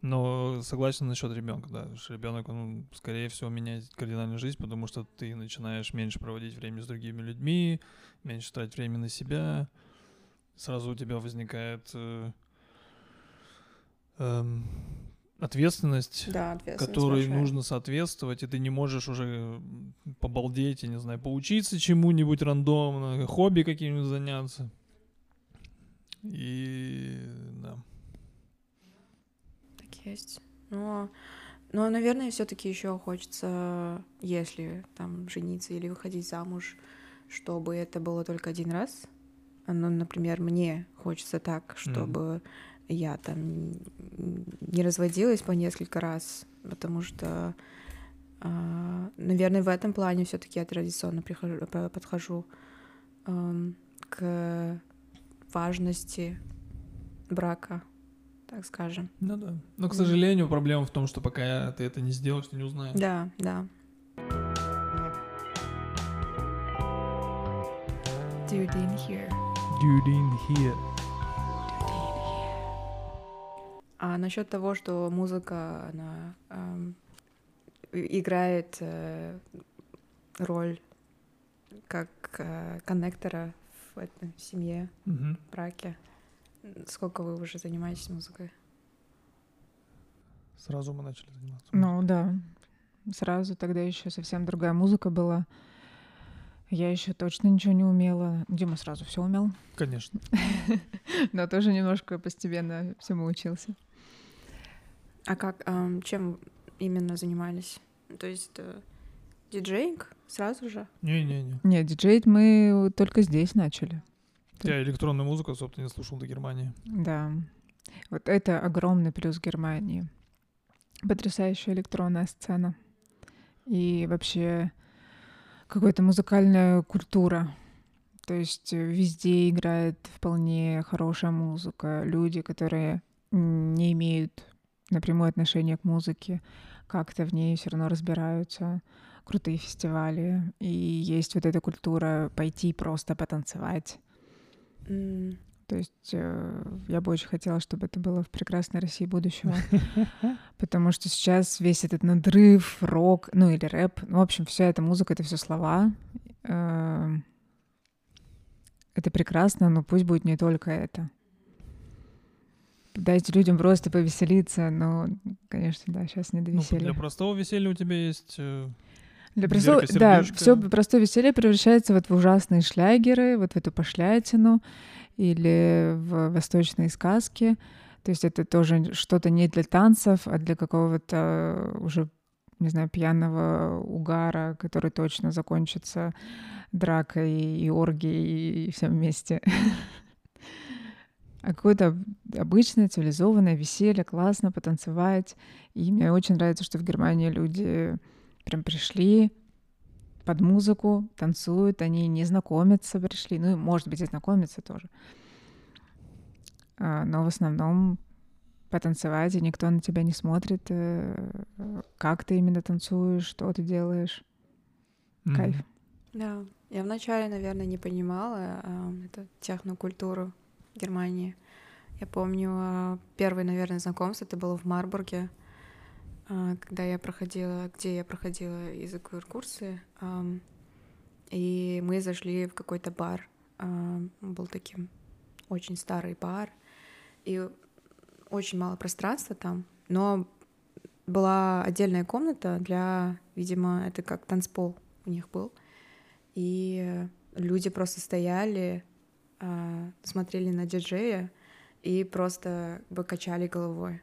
S2: Но согласен насчет ребенка, да. Ребенок, он, скорее всего, меняет кардинальную жизнь, потому что ты начинаешь меньше проводить время с другими людьми, меньше тратить время на себя. Сразу у тебя возникает э, эм, ответственность,
S1: Да, ответственность
S2: которой
S1: большая.
S2: нужно соответствовать, и ты не можешь уже побалдеть, я не знаю, поучиться чему-нибудь рандомно, хобби каким-нибудь заняться. И да.
S1: Есть. Но, но наверное, все-таки еще хочется, если там жениться или выходить замуж, чтобы это было только один раз. Ну, например, мне хочется так, чтобы я там не разводилась по несколько раз, потому что, а, наверное, в этом плане все-таки я традиционно прихожу, по- подхожу ам, к важности брака, так скажем.
S2: Ну да. Но, к сожалению, проблема в том, что пока ты это не сделаешь, ты не узнаешь.
S1: Да, да. Dude in here.
S2: Dude in here.
S1: А насчет того, что музыка, она эм, играет э, роль как э, коннектора в этой семье,
S2: Мгм.
S1: браке. Сколько вы уже занимаетесь музыкой?
S2: Сразу мы начали заниматься.
S3: Ну да. Сразу тогда еще совсем другая музыка была. Я еще точно ничего не умела. Дима сразу все умел,
S2: Конечно. [laughs]
S3: но тоже немножко постепенно всему учился.
S1: А как, чем именно занимались? То есть э, диджейнг сразу же?
S2: Не-не-не.
S3: Нет, диджеить мы только здесь начали.
S2: Я электронную музыку, собственно, не слушал до Германии.
S3: Да. Вот это огромный плюс Германии. Потрясающая электронная сцена. И вообще какая-то музыкальная культура. То есть везде играет вполне хорошая музыка. Люди, которые не имеют напрямую отношения к музыке, как-то в ней все равно разбираются. крутые фестивали, и есть вот эта культура пойти просто потанцевать. То есть э, я бы очень хотела, чтобы это было в прекрасной России будущего. [laughs] Потому что сейчас весь этот надрыв, рок, ну или рэп, ну, в общем, вся эта музыка, это все слова. Э, Это прекрасно, но пусть будет не только это. Дайте людям просто повеселиться, но, конечно, да, сейчас не до
S2: Ну,
S3: веселья.
S2: для простого веселья у тебя есть... э,
S3: Для простого, да, все простое веселье превращается вот в ужасные шлягеры, вот в эту пошлятину или в восточные сказки. То есть это тоже что-то не для танцев, а для какого-то уже, не знаю, пьяного угара, который точно закончится дракой и оргией и всем вместе. [laughs] А какое-то обычное цивилизованное веселье, классно потанцевать. И мне очень нравится, что в Германии люди прям пришли под музыку, танцуют, они не знакомятся пришли, ну, может быть, и знакомятся тоже. А, Но в основном потанцевать, и никто на тебя не смотрит, э, как ты именно танцуешь, что ты делаешь. Кайф.
S1: Да, я вначале, наверное, не понимала а, эту технокультуру Германии. Я помню, а, первое, наверное, знакомство это было в Марбурге, когда я проходила, где я проходила языковые курсы, и мы зашли в какой-то бар. а, был таким очень старый бар, и очень мало пространства там, но была отдельная комната для, видимо, это как танцпол у них был. И люди просто стояли, а, смотрели на диджея и просто бы качали головой.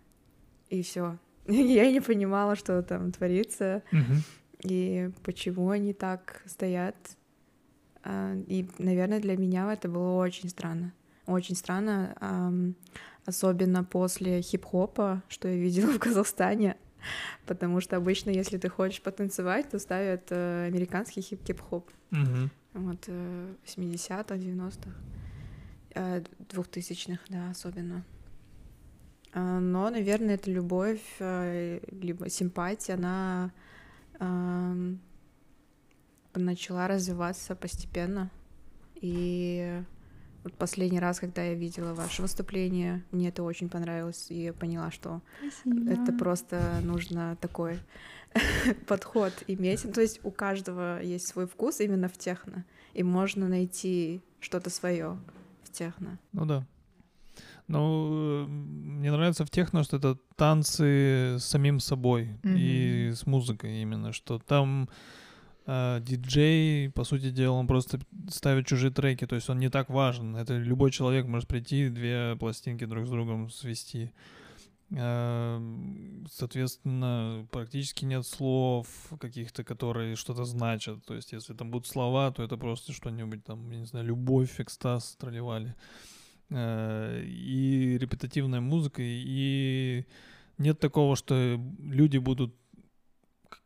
S1: И все. [laughs] Я не понимала, что там творится и почему они так стоят. А, И, наверное, для меня это было очень странно. Очень странно, особенно после хип-хопа, что я видела [laughs] в Казахстане. Потому что обычно, если ты хочешь потанцевать, то ставят э, американский хип- хип-хоп.
S2: Мгм.
S1: Вот э, 80-х, 90-х, э, 2000-х, да, особенно. А, Но, наверное, эта любовь, э, либо симпатия, она ам, начала развиваться постепенно. И вот последний раз, когда я видела ваше выступление, мне это очень понравилось, и я поняла, что это просто нужно такой [laughs] подход иметь. Ну, То есть у каждого есть свой вкус именно в техно, и можно найти что-то свое в техно.
S2: Ну да. Ну, мне нравится в техно, что это танцы с самим собой и с музыкой именно, что там э, диджей, по сути дела, он просто ставит чужие треки, то есть он не так важен. Это любой человек может прийти, две пластинки друг с другом свести. Э, Соответственно, практически нет слов каких-то, которые что-то значат. То есть, если там будут слова, то это просто что-нибудь там, я не знаю, любовь, экстаз, тролливали. Э, И репетативная музыка, и нет такого, что люди будут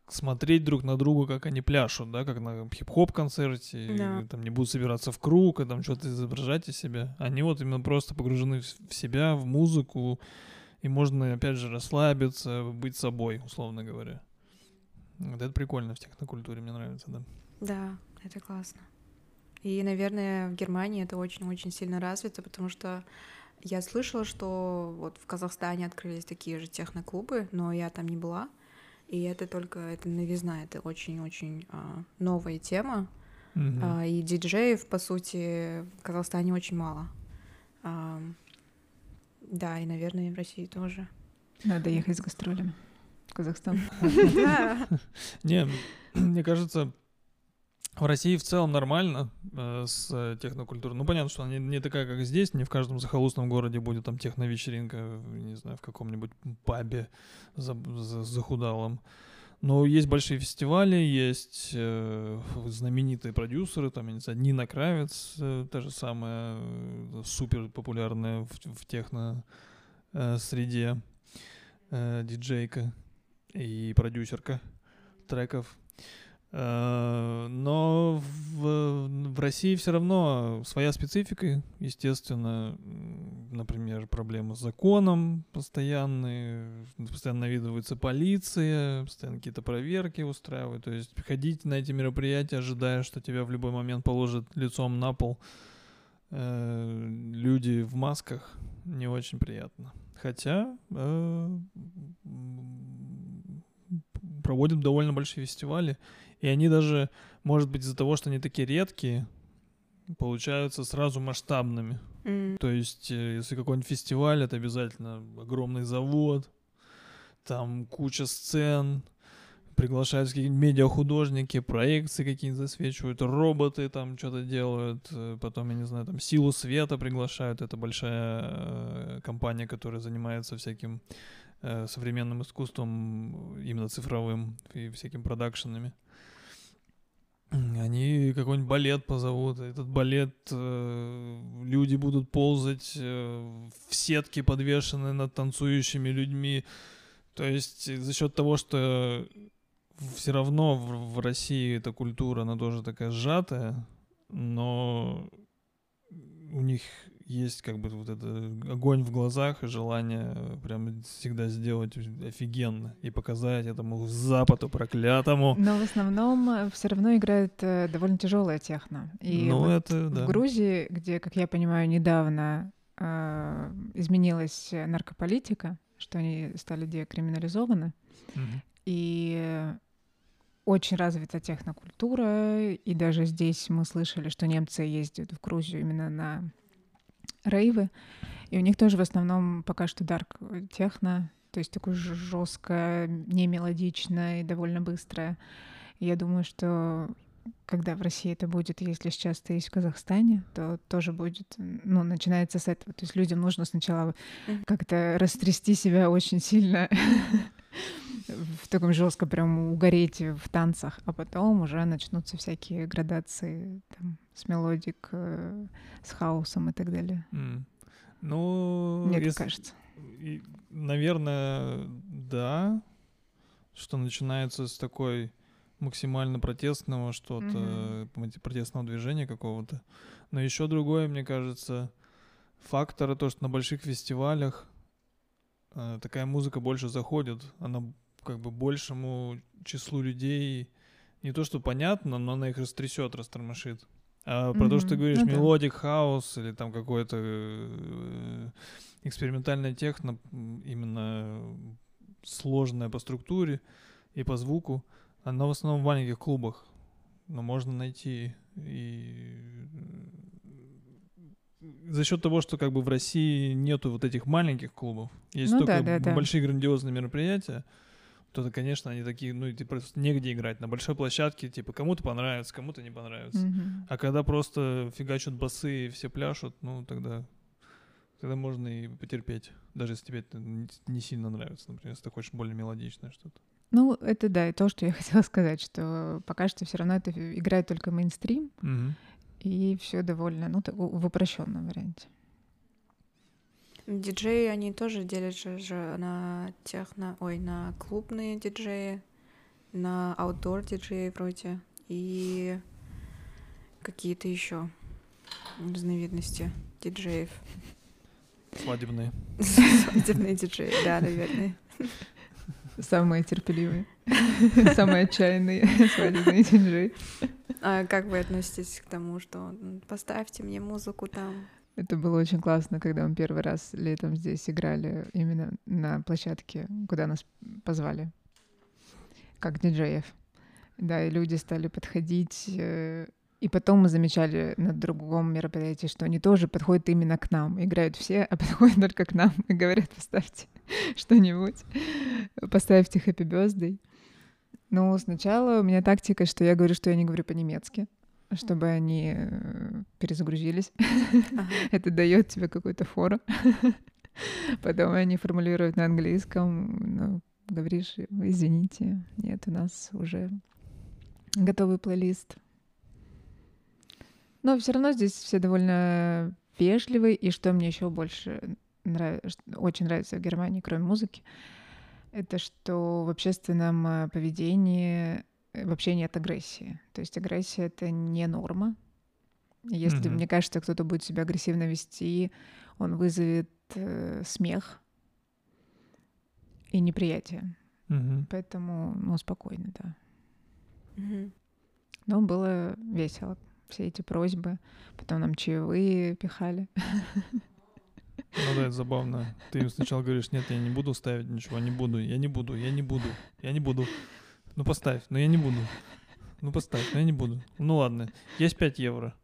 S2: смотреть друг на друга, как они пляшут, да, как на хип-хоп концерте,
S1: Да.
S2: там не будут собираться в круг, и там что-то изображать из себя. Они вот именно просто погружены в себя, в музыку, и можно, опять же, расслабиться, быть собой, условно говоря. Вот это прикольно в технокультуре, мне нравится, да.
S1: Да, это классно. И, наверное, в Германии это очень-очень сильно развито, потому что я слышала, что вот в Казахстане открылись такие же техноклубы, но я там не была. И это только, это новизна, это очень-очень а, новая тема.
S2: Мгм.
S1: А, и диджеев, по сути, в Казахстане очень мало. Ам, да, и, наверное, и в России тоже.
S3: Надо ехать с гастролем в Казахстан. [laughs]
S1: Да. [laughs]
S2: Не, [clears throat] мне кажется, в России в целом нормально э, с э, технокультурой. Ну, понятно, что она не, не такая, как здесь. Не в каждом захолустном городе будет там техновечеринка, не знаю, в каком-нибудь пабе за, за- захудалом. Но есть большие фестивали, есть э, знаменитые продюсеры, там, я не знаю, Нина Кравец, э, та же самая, э, супер популярная в, в техно э, э, диджейка и продюсерка треков. Э, Но в, в России все равно своя специфика, естественно. Например, проблемы с законом постоянные, постоянно навидывается полиция, постоянно какие-то проверки устраивают. То есть ходить на эти мероприятия, ожидая, что тебя в любой момент положат лицом на пол э, люди в масках, не очень приятно. Хотя э, проводят довольно большие фестивали, и они даже, может быть, из-за того, что они такие редкие, получаются сразу масштабными. Mm. То есть, э, если какой-нибудь фестиваль, это обязательно огромный завод, там куча сцен, приглашаются какие-нибудь медиахудожники, проекции какие-нибудь засвечивают, роботы там что-то делают, э, потом, я не знаю, там силу света приглашают, это большая э, компания, которая занимается всяким э, современным искусством, именно цифровым и всякими продакшенами. Они какой-нибудь балет позовут, этот балет э, люди будут ползать э, в сетке, подвешенные над танцующими людьми. То есть за счет того, что все равно в, в России эта культура, она тоже такая сжатая, но у них есть как бы вот этот огонь в глазах и желание прям всегда сделать офигенно и показать этому западу проклятому.
S3: Но в основном э, все равно играет э, довольно тяжелая техно. И ну, вот это, да. в Грузии, где, как я понимаю, недавно э, изменилась наркополитика, что они стали декриминализованы, угу. и очень развита технокультура, и даже здесь мы слышали, что немцы ездят в Грузию именно на рейвы, и у них тоже в основном пока что dark techno, то есть такое жесткое, не мелодичное и довольно быстрое. И я думаю, что когда в России это будет, если сейчас ты есть в Казахстане, то тоже будет, ну, начинается с этого. То есть людям нужно сначала как-то растрясти себя очень сильно [laughs] в таком жестко прям угореть в танцах, а потом уже начнутся всякие градации там, с melodic, э, с хаосом и так далее.
S2: Mm. Ну,
S3: мне если, кажется.
S2: И, наверное, да, что начинается с такой максимально протестного что-то, mm-hmm. протестного движения какого-то. Но еще другое, мне кажется, фактор то, что на больших фестивалях такая музыка больше заходит, она как бы большему числу людей не то что понятно, но она их растрясет, растормошит. А mm-hmm. про то, что ты говоришь, ну, melodic, да. хаос или там какое-то э, экспериментальная техно, именно сложная по структуре и по звуку, она в основном в маленьких клубах, но можно найти и за счет того, что как бы в России нету вот этих маленьких клубов, есть ну, только да, да, большие да. грандиозные мероприятия, то, конечно, они такие, ну, типа, просто негде играть. На большой площадке, типа, кому-то понравится, кому-то не понравится. Mm-hmm. А когда просто фигачат басы и все пляшут, ну, тогда, тогда можно и потерпеть. Даже если тебе это не сильно нравится, например, если ты хочешь более мелодичное что-то.
S3: Ну, это да, и то, что я [laughs] хотела сказать, что пока что все равно это играет только мейнстрим, mm-hmm. И все довольно, ну, в упрощенном варианте.
S1: Диджеи, они тоже делят же на техно, ой, на клубные диджеи, на аутдор диджеи вроде и какие-то еще разновидности диджеев.
S2: Свадебные. [laughs]
S1: Свадебные диджеи, да, наверное.
S3: Самые терпеливые, [laughs] самые отчаянные [laughs] свадебные диджеи.
S1: А как вы относитесь к тому, что поставьте мне музыку там,
S3: это было очень классно, когда мы первый раз летом здесь играли именно на площадке, куда нас позвали, как диджеев. Да, и люди стали подходить. Э, и потом мы замечали на другом мероприятии, что они тоже подходят именно к нам. Играют все, а [laughs] подходят только к нам и говорят, поставьте [laughs] что-нибудь, поставьте Happy Birthday. Ну, сначала у меня тактика, что я говорю, что я не говорю по-немецки чтобы они э, перезагрузились. Ага. [laughs] Это дает тебе какой-то фору. [laughs] Потом они формулируют на английском, ну, говоришь, извините, нет, у нас уже готовый плейлист. Но все равно здесь все довольно вежливые, и что мне еще больше нравится, очень нравится в Германии, кроме музыки, это что в общественном э, поведении Э, вообще нет агрессии. То есть агрессия — это не норма. Если,
S2: Мгм.
S3: мне кажется, кто-то будет себя агрессивно вести, он вызовет э, смех и неприятие.
S2: Мгм.
S3: Поэтому, ну, спокойно, да.
S1: Мгм.
S3: Но было весело. Все эти просьбы. Потом нам чаевые пихали. [laughs]
S2: Ну да, это забавно. Ты им сначала говоришь, нет, я не буду ставить ничего, не буду, я не буду, я не буду, я не буду. Ну поставь, но я не буду. Ну поставь, но я не буду. Ну ладно, есть 5 евро.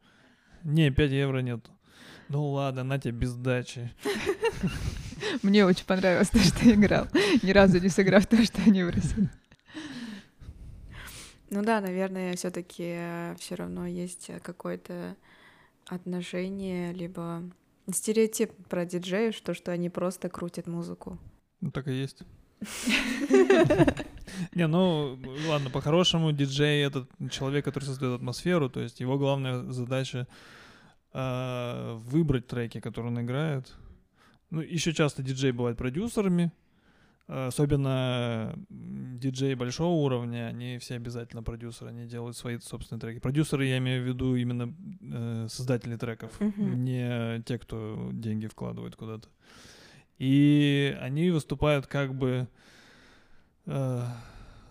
S2: Не, 5 евро нет. Ну ладно, на тебе без дачи.
S3: Мне очень понравилось то, что я играл. Ни разу не сыграв то, что они просили.
S1: Ну да, наверное, все-таки все равно есть какое-то отношение, либо стереотип про диджеев, что, что они просто крутят музыку.
S2: Ну так и есть. [laughs] Не, ну ладно, по-хорошему диджей это человек, который создает атмосферу, то есть его главная задача а, выбрать треки, которые он играет. Ну, еще часто диджей бывает продюсерами, особенно диджеи большого уровня, они все обязательно продюсеры, они делают свои собственные треки. Продюсеры, я имею в виду именно э, создатели треков,
S1: Мгм.
S2: не те, кто деньги вкладывает куда-то. И они выступают как бы э,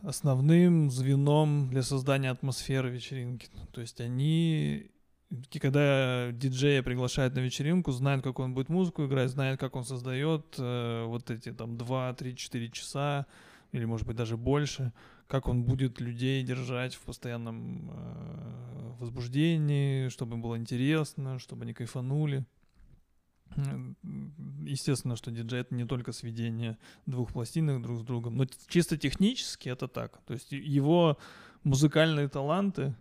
S2: основным звеном для создания атмосферы вечеринки. То есть они, и когда диджея приглашают на вечеринку, знают, как он будет музыку играть, знают, как он создает э, вот эти там 2, 3, 4 часа, или может быть даже больше, как он будет людей держать в постоянном э, возбуждении, чтобы им было интересно, чтобы они кайфанули. Естественно, что диджей это не только сведение двух пластинок друг с другом, но чисто технически это так. То есть его музыкальные таланты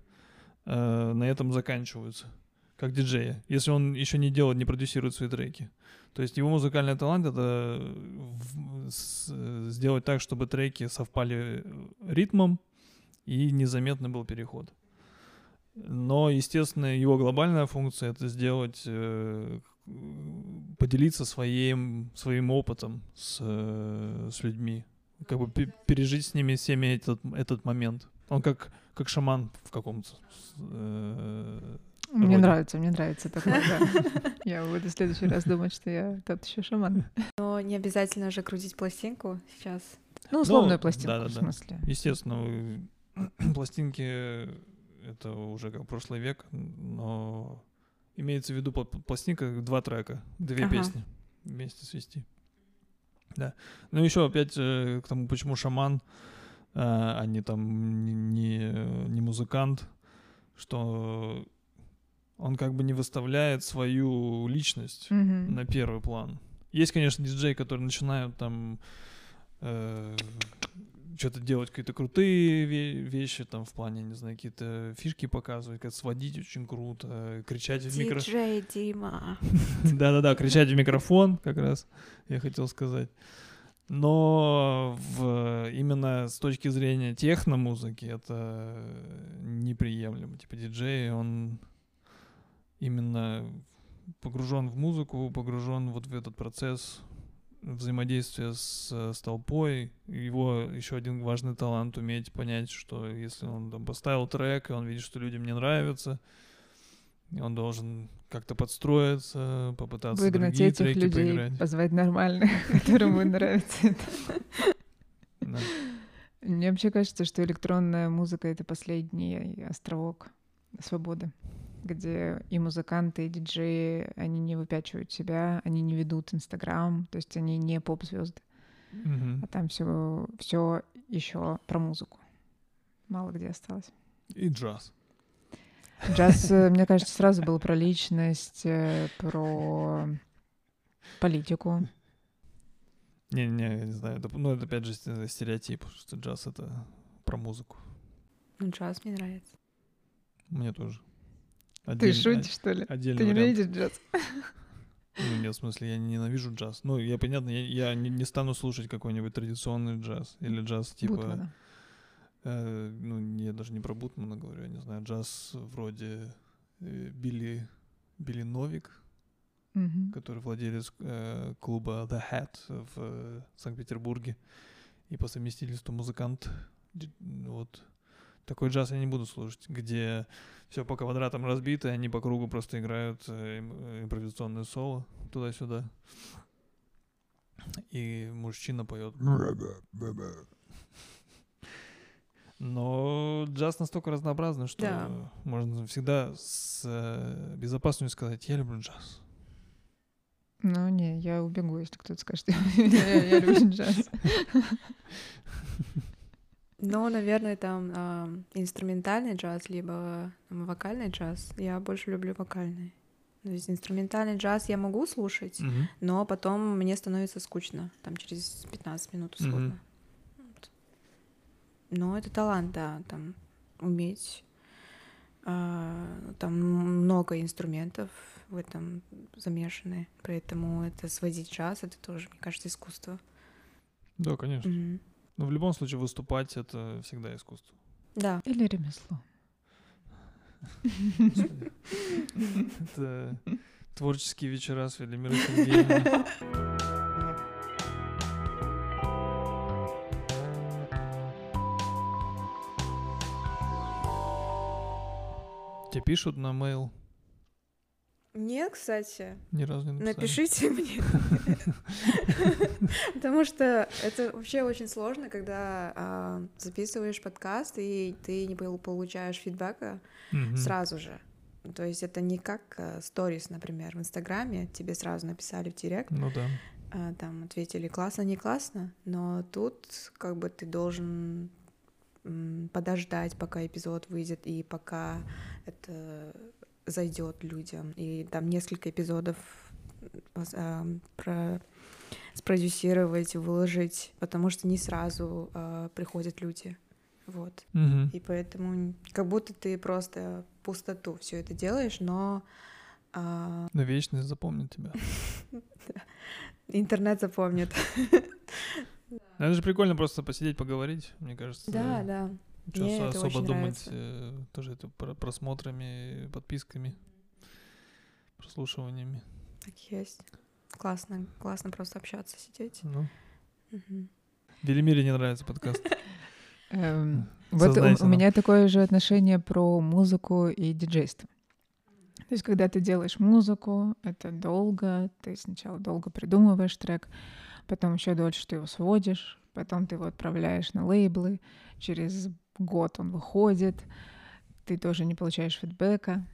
S2: э, на этом заканчиваются, как диджея, если он еще не делает, не продюсирует свои треки. То есть его музыкальный талант это в- с- э, сделать так, чтобы треки совпали э, ритмом и незаметно был переход. Но, естественно, его глобальная функция это сделать, э, поделиться своим, своим опытом с, э, с людьми, как бы пе- пережить с ними всеми этот, этот момент. Он как, как шаман в каком-то. э,
S3: Мне нравится, мне нравится такое, да. [laughs] Я буду в следующий раз думать, что я тот еще шаман.
S1: Но не обязательно же крутить пластинку сейчас.
S3: Ну, условную
S2: Ну,
S3: пластинку, в смысле.
S2: Естественно, [clears throat] пластинки это уже как прошлый век, но имеется в виду пла- пластинка два трека, две
S1: Ага.
S2: песни вместе свести. Да. Ну еще опять э, к тому, почему шаман, а не там не, не- музыкант, что он как бы не выставляет свою личность
S3: Мгм.
S2: на первый план. Есть, конечно, диджеи, которые начинают там что-то делать, какие-то крутые ве- вещи, там, в плане, не знаю, какие-то фишки показывать, как сводить очень круто, э, кричать в микрофон.
S1: Диджей Дима. [laughs]
S2: Да-да-да, кричать в микрофон, как раз, я хотел сказать. Но в, именно с точки зрения техномузыки это неприемлемо. Типа диджей, он именно погружен в музыку, погружен вот в этот процесс взаимодействия с, с толпой. Его еще один важный талант уметь понять, что если он там поставил трек, и он видит, что людям не нравится, он должен как-то подстроиться, попытаться
S3: Выгнать
S2: другие
S3: этих
S2: треки
S3: людей,
S2: поиграть.
S3: позвать нормальных, [laughs] которым будет нравиться это. Мне вообще кажется, что электронная музыка — это последний островок свободы, где и музыканты, и диджеи, они не выпячивают себя, они не ведут Инстаграм, то есть они не поп-звезды, а там все, все еще про музыку. Мало где осталось.
S2: И джаз.
S3: Джаз, э, мне кажется, сразу был про личность, э, про политику.
S2: Не-не, я не знаю. Это, ну, это опять же сте- стереотип, что джаз — это про музыку.
S1: Ну, джаз мне нравится.
S2: Мне тоже.
S3: Ты
S2: Отдельный-
S3: шутишь, что ли?
S2: Отдельный
S3: Ты
S2: вариант.
S3: видишь джаз?
S2: Ну, нет, в смысле, я не ненавижу джаз. Ну, я, понятно, я, я не, не стану слушать какой-нибудь традиционный джаз. Или джаз типа...
S3: Бутмана.
S2: Э, ну, я даже не про Бутмана говорю, я не знаю. Джаз вроде э, Билли, Билли Новик,
S3: Мгм.
S2: который владелец э, клуба The Hat в э, Санкт-Петербурге и по совместительству музыкант. Вот. Такой джаз я не буду слушать, где все по квадратам разбито, и они по кругу просто играют э, им- импровизационное соло туда-сюда. И мужчина поет. Но джаз настолько разнообразный, что
S1: Да.
S2: можно всегда с э, безопасностью сказать, я люблю джаз.
S3: Ну, не, я убегу, если кто-то скажет, [laughs] я я люблю джаз. [laughs]
S1: Но, наверное, там инструментальный джаз, либо там, вокальный джаз. Я больше люблю вокальный. То есть инструментальный джаз я могу слушать, но потом мне становится скучно, там через 15 минут условно. Но это талант, да, там уметь. а, там много инструментов в этом замешаны, поэтому это сводить джаз, это тоже, мне кажется, искусство.
S2: Да, конечно.
S1: Мгм.
S2: Но в любом случае выступать это всегда искусство.
S1: Да.
S3: Или ремесло.
S2: Это творческие вечера с Велимирой Сергеевной. [laughs] Тебе пишут на mail?
S1: Нет, кстати,
S2: Ни разу не написали?
S1: Напишите мне. [laughs] Потому что это вообще очень сложно, когда а, записываешь подкаст, и ты не пол- получаешь фидбэка сразу же. То есть это не как сторис, например, в Инстаграме, тебе сразу написали в директ,
S2: Ну да.
S1: а, там ответили классно, не классно, но тут как бы ты должен подождать, пока эпизод выйдет и пока это зайдет людям. И там несколько эпизодов воз- а, про спродюсировать, выложить, потому что не сразу а, приходят люди. Вот.
S2: Мгм.
S1: И поэтому как будто ты просто пустоту все это делаешь, но а,
S2: На вечность запомнит тебя. [laughs]
S1: интернет запомнит. [laughs]
S2: Это же прикольно просто посидеть, поговорить, мне кажется.
S1: Да, да.
S2: Чё
S1: Мне это
S2: особо
S1: очень
S2: думать
S1: нравится.
S2: э, тоже это про- просмотрами, подписками, прослушиваниями.
S1: Так есть. Классно, классно просто общаться, сидеть.
S2: Ну.
S1: Мгм.
S2: Велимире не нравится подкаст. [laughs]
S3: Эм, Вот у- меня такое же отношение про музыку и диджейство. То есть, когда ты делаешь музыку, это долго, ты сначала долго придумываешь трек, потом еще дольше ты его сводишь, потом ты его отправляешь на лейблы, через год он выходит, ты тоже не получаешь фидбэка.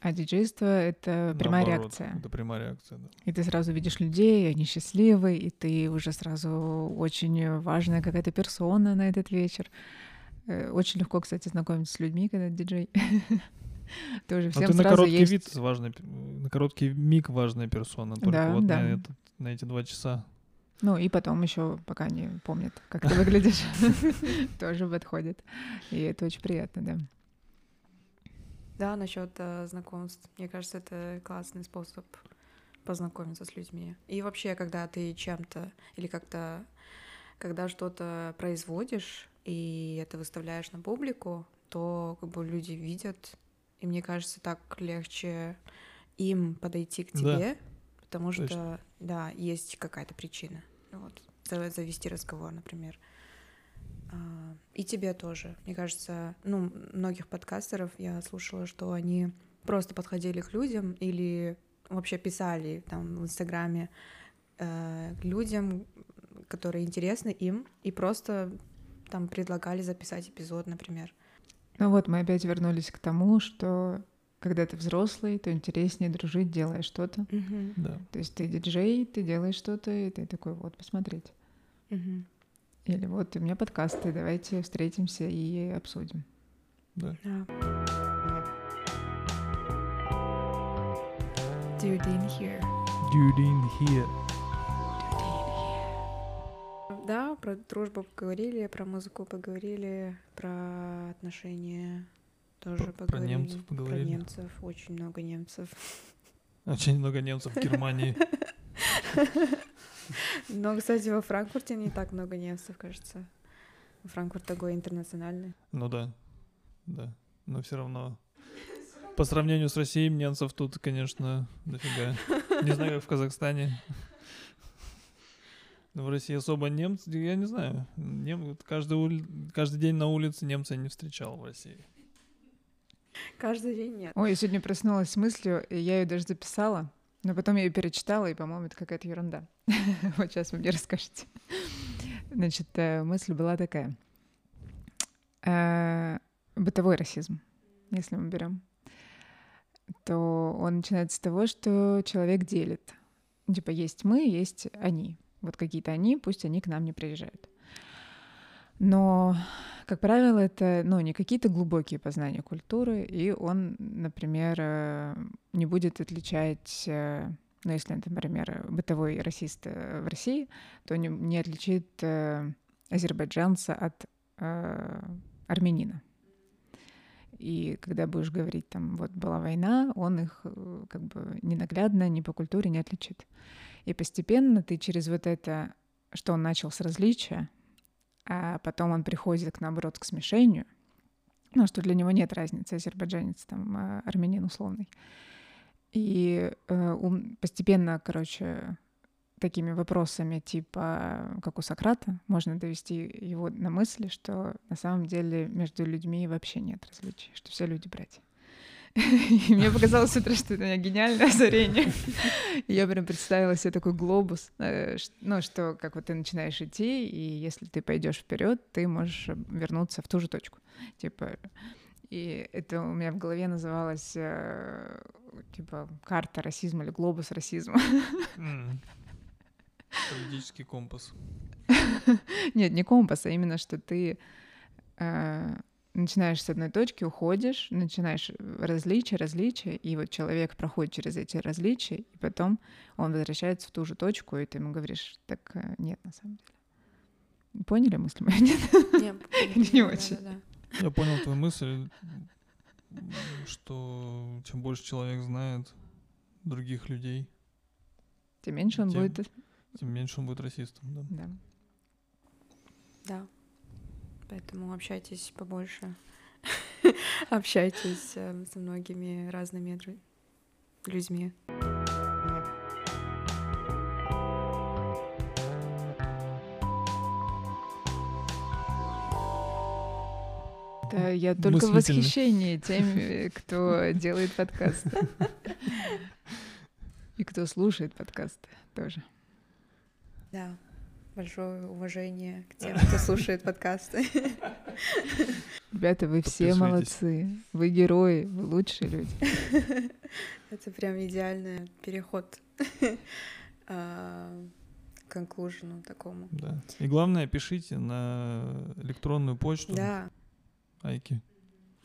S3: А диджейство — это прямая
S2: Наоборот,
S3: реакция.
S2: Это прямая реакция, да.
S3: И ты сразу видишь людей, они счастливы, и ты уже сразу очень важная какая-то персона на этот вечер. Э, Очень легко, кстати, знакомиться с людьми, когда диджей. [laughs] Тоже
S2: Но
S3: всем
S2: А ты на короткий
S3: есть...
S2: вид важная, пе- на короткий миг важная персона, только
S3: Да,
S2: вот
S3: да.
S2: на, этот- на эти два часа.
S3: Ну и потом еще, пока не помнят, как ты выглядишь, [laughs] тоже подходит. И это очень приятно, да.
S1: Да, насчет знакомств. Мне кажется, это классный способ познакомиться с людьми. И вообще, когда ты чем-то или как-то, когда что-то производишь и это выставляешь на публику, то как бы люди видят, и мне кажется, так легче им подойти к
S2: Да.
S1: тебе, потому
S2: Точно.
S1: Да, есть какая-то причина. Вот, за- завести разговор, например. А, И тебе тоже. Мне кажется, ну, многих подкастеров я слушала, что они просто подходили к людям или вообще писали там в Инстаграме э, людям, которые интересны им, и просто там предлагали записать эпизод, например.
S3: Ну вот, мы опять вернулись к тому, что когда ты взрослый, то интереснее дружить, делая что-то.
S2: Да.
S3: То есть ты диджей, ты делаешь что-то, и ты такой, вот, посмотреть.
S1: Мгм.
S3: Или вот у меня подкасты, давайте встретимся и обсудим.
S2: Да.
S1: Да. Dude in here.
S2: Dude in here.
S1: Да, про дружбу поговорили, про музыку поговорили, про отношения тоже
S2: Про- про
S1: поговорили.
S2: немцев поговорили.
S1: Про немцев, очень много немцев.
S2: Очень много немцев в Германии. [laughs]
S1: Но, кстати, во Франкфурте не так много немцев, кажется. Франкфурт такой интернациональный.
S2: Ну да, да. Но все равно по сравнению с Россией немцев тут, конечно, дофига. Не знаю, как в Казахстане. В России особо немцы, я не знаю, нем, каждый, ули... каждый день на улице немца не встречал в России. [laughs]
S1: Каждый день нет.
S3: Ой, я сегодня проснулась с мыслью, я ее даже записала, но потом я ее перечитала, и, по-моему, это какая-то ерунда. [laughs] Вот сейчас вы мне расскажете. Значит, э, мысль была такая. Э, бытовой расизм, если мы берем, то он начинается с того, что человек делит. Типа есть мы, есть они. Вот какие-то они, пусть они к нам не приезжают. Но, как правило, это ну, не какие-то глубокие познания культуры, и он, например, э, не будет отличать, э, ну, если, например, бытовой расист э, в России, то не, не отличит азербайджанца от э, армянина. И когда будешь говорить, там, вот была война, он их как бы ненаглядно, ни по культуре не отличит. И постепенно ты через вот это, что он начал с различия, а потом он приходит, к, наоборот, к смешению, ну, что для него нет разницы, азербайджанец, там, а, армянин условный. И э, постепенно, короче, такими вопросами, типа, как у Сократа, можно довести его на мысли, что на самом деле между людьми вообще нет различий, что все люди братья. [laughs] И мне показалось с утра, что это у меня гениальное озарение. [laughs] И я прям представила себе такой глобус, э, ну, что как вот ты начинаешь идти, и если ты пойдешь вперед, ты можешь вернуться в ту же точку. Типа, и это у меня в голове называлось э, типа карта расизма или глобус расизма.
S2: Политический компас. [laughs]
S3: Нет, не компас, а именно, что ты э, начинаешь с одной точки, уходишь, начинаешь различия, различия, и вот человек проходит через эти различия, и потом он возвращается в ту же точку, и ты ему говоришь, так э, нет, на самом деле. Поняли мысль мою? Нет?
S1: Не, [laughs]
S3: Или не очень?
S2: Я понял твою мысль, что чем больше человек знает других людей,
S3: тем меньше он
S2: тем,
S3: будет...
S2: Тем меньше он будет расистом, да.
S3: Да.
S1: Да. Поэтому общайтесь побольше. [laughs] Общайтесь э, со многими разными людьми.
S3: Да, я только в восхищении теми, [laughs] кто делает подкасты. [laughs] И кто слушает подкасты тоже.
S1: Да большое уважение к [laughs] тем, кто слушает подкасты.
S3: Ребята, вы все молодцы. Вы герои, вы лучшие люди. [laughs]
S1: Это прям идеальный переход [laughs] а, к конклюжену такому.
S2: Да. И главное, пишите на электронную почту.
S1: Да.
S2: Айки.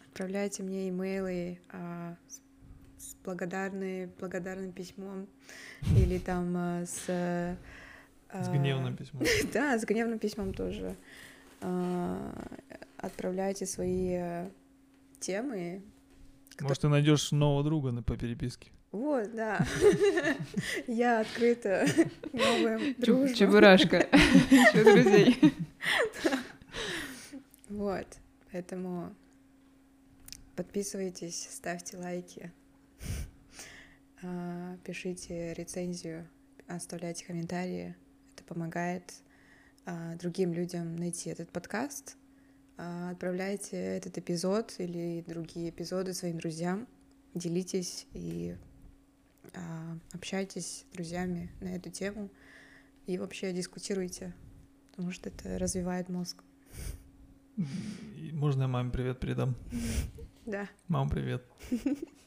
S1: Отправляйте мне имейлы а, с благодарной, благодарным письмом или там а, с
S2: с гневным письмом. [laughs]
S1: Да, с гневным письмом тоже. А, отправляйте свои э, темы.
S2: Может, ты найдешь нового друга по переписке.
S1: Вот, да. [laughs] Я открыта [laughs] новым дружбам.
S3: Чебурашка. Еще друзей.
S1: Вот, поэтому подписывайтесь, ставьте лайки, а, пишите рецензию, оставляйте комментарии помогает а, другим людям найти этот подкаст. А, отправляйте этот эпизод или другие эпизоды своим друзьям, делитесь и а, общайтесь с друзьями на эту тему и вообще дискутируйте, потому что это развивает мозг.
S2: Можно я маме привет передам?
S1: Да.
S2: Мам, привет. [laughs]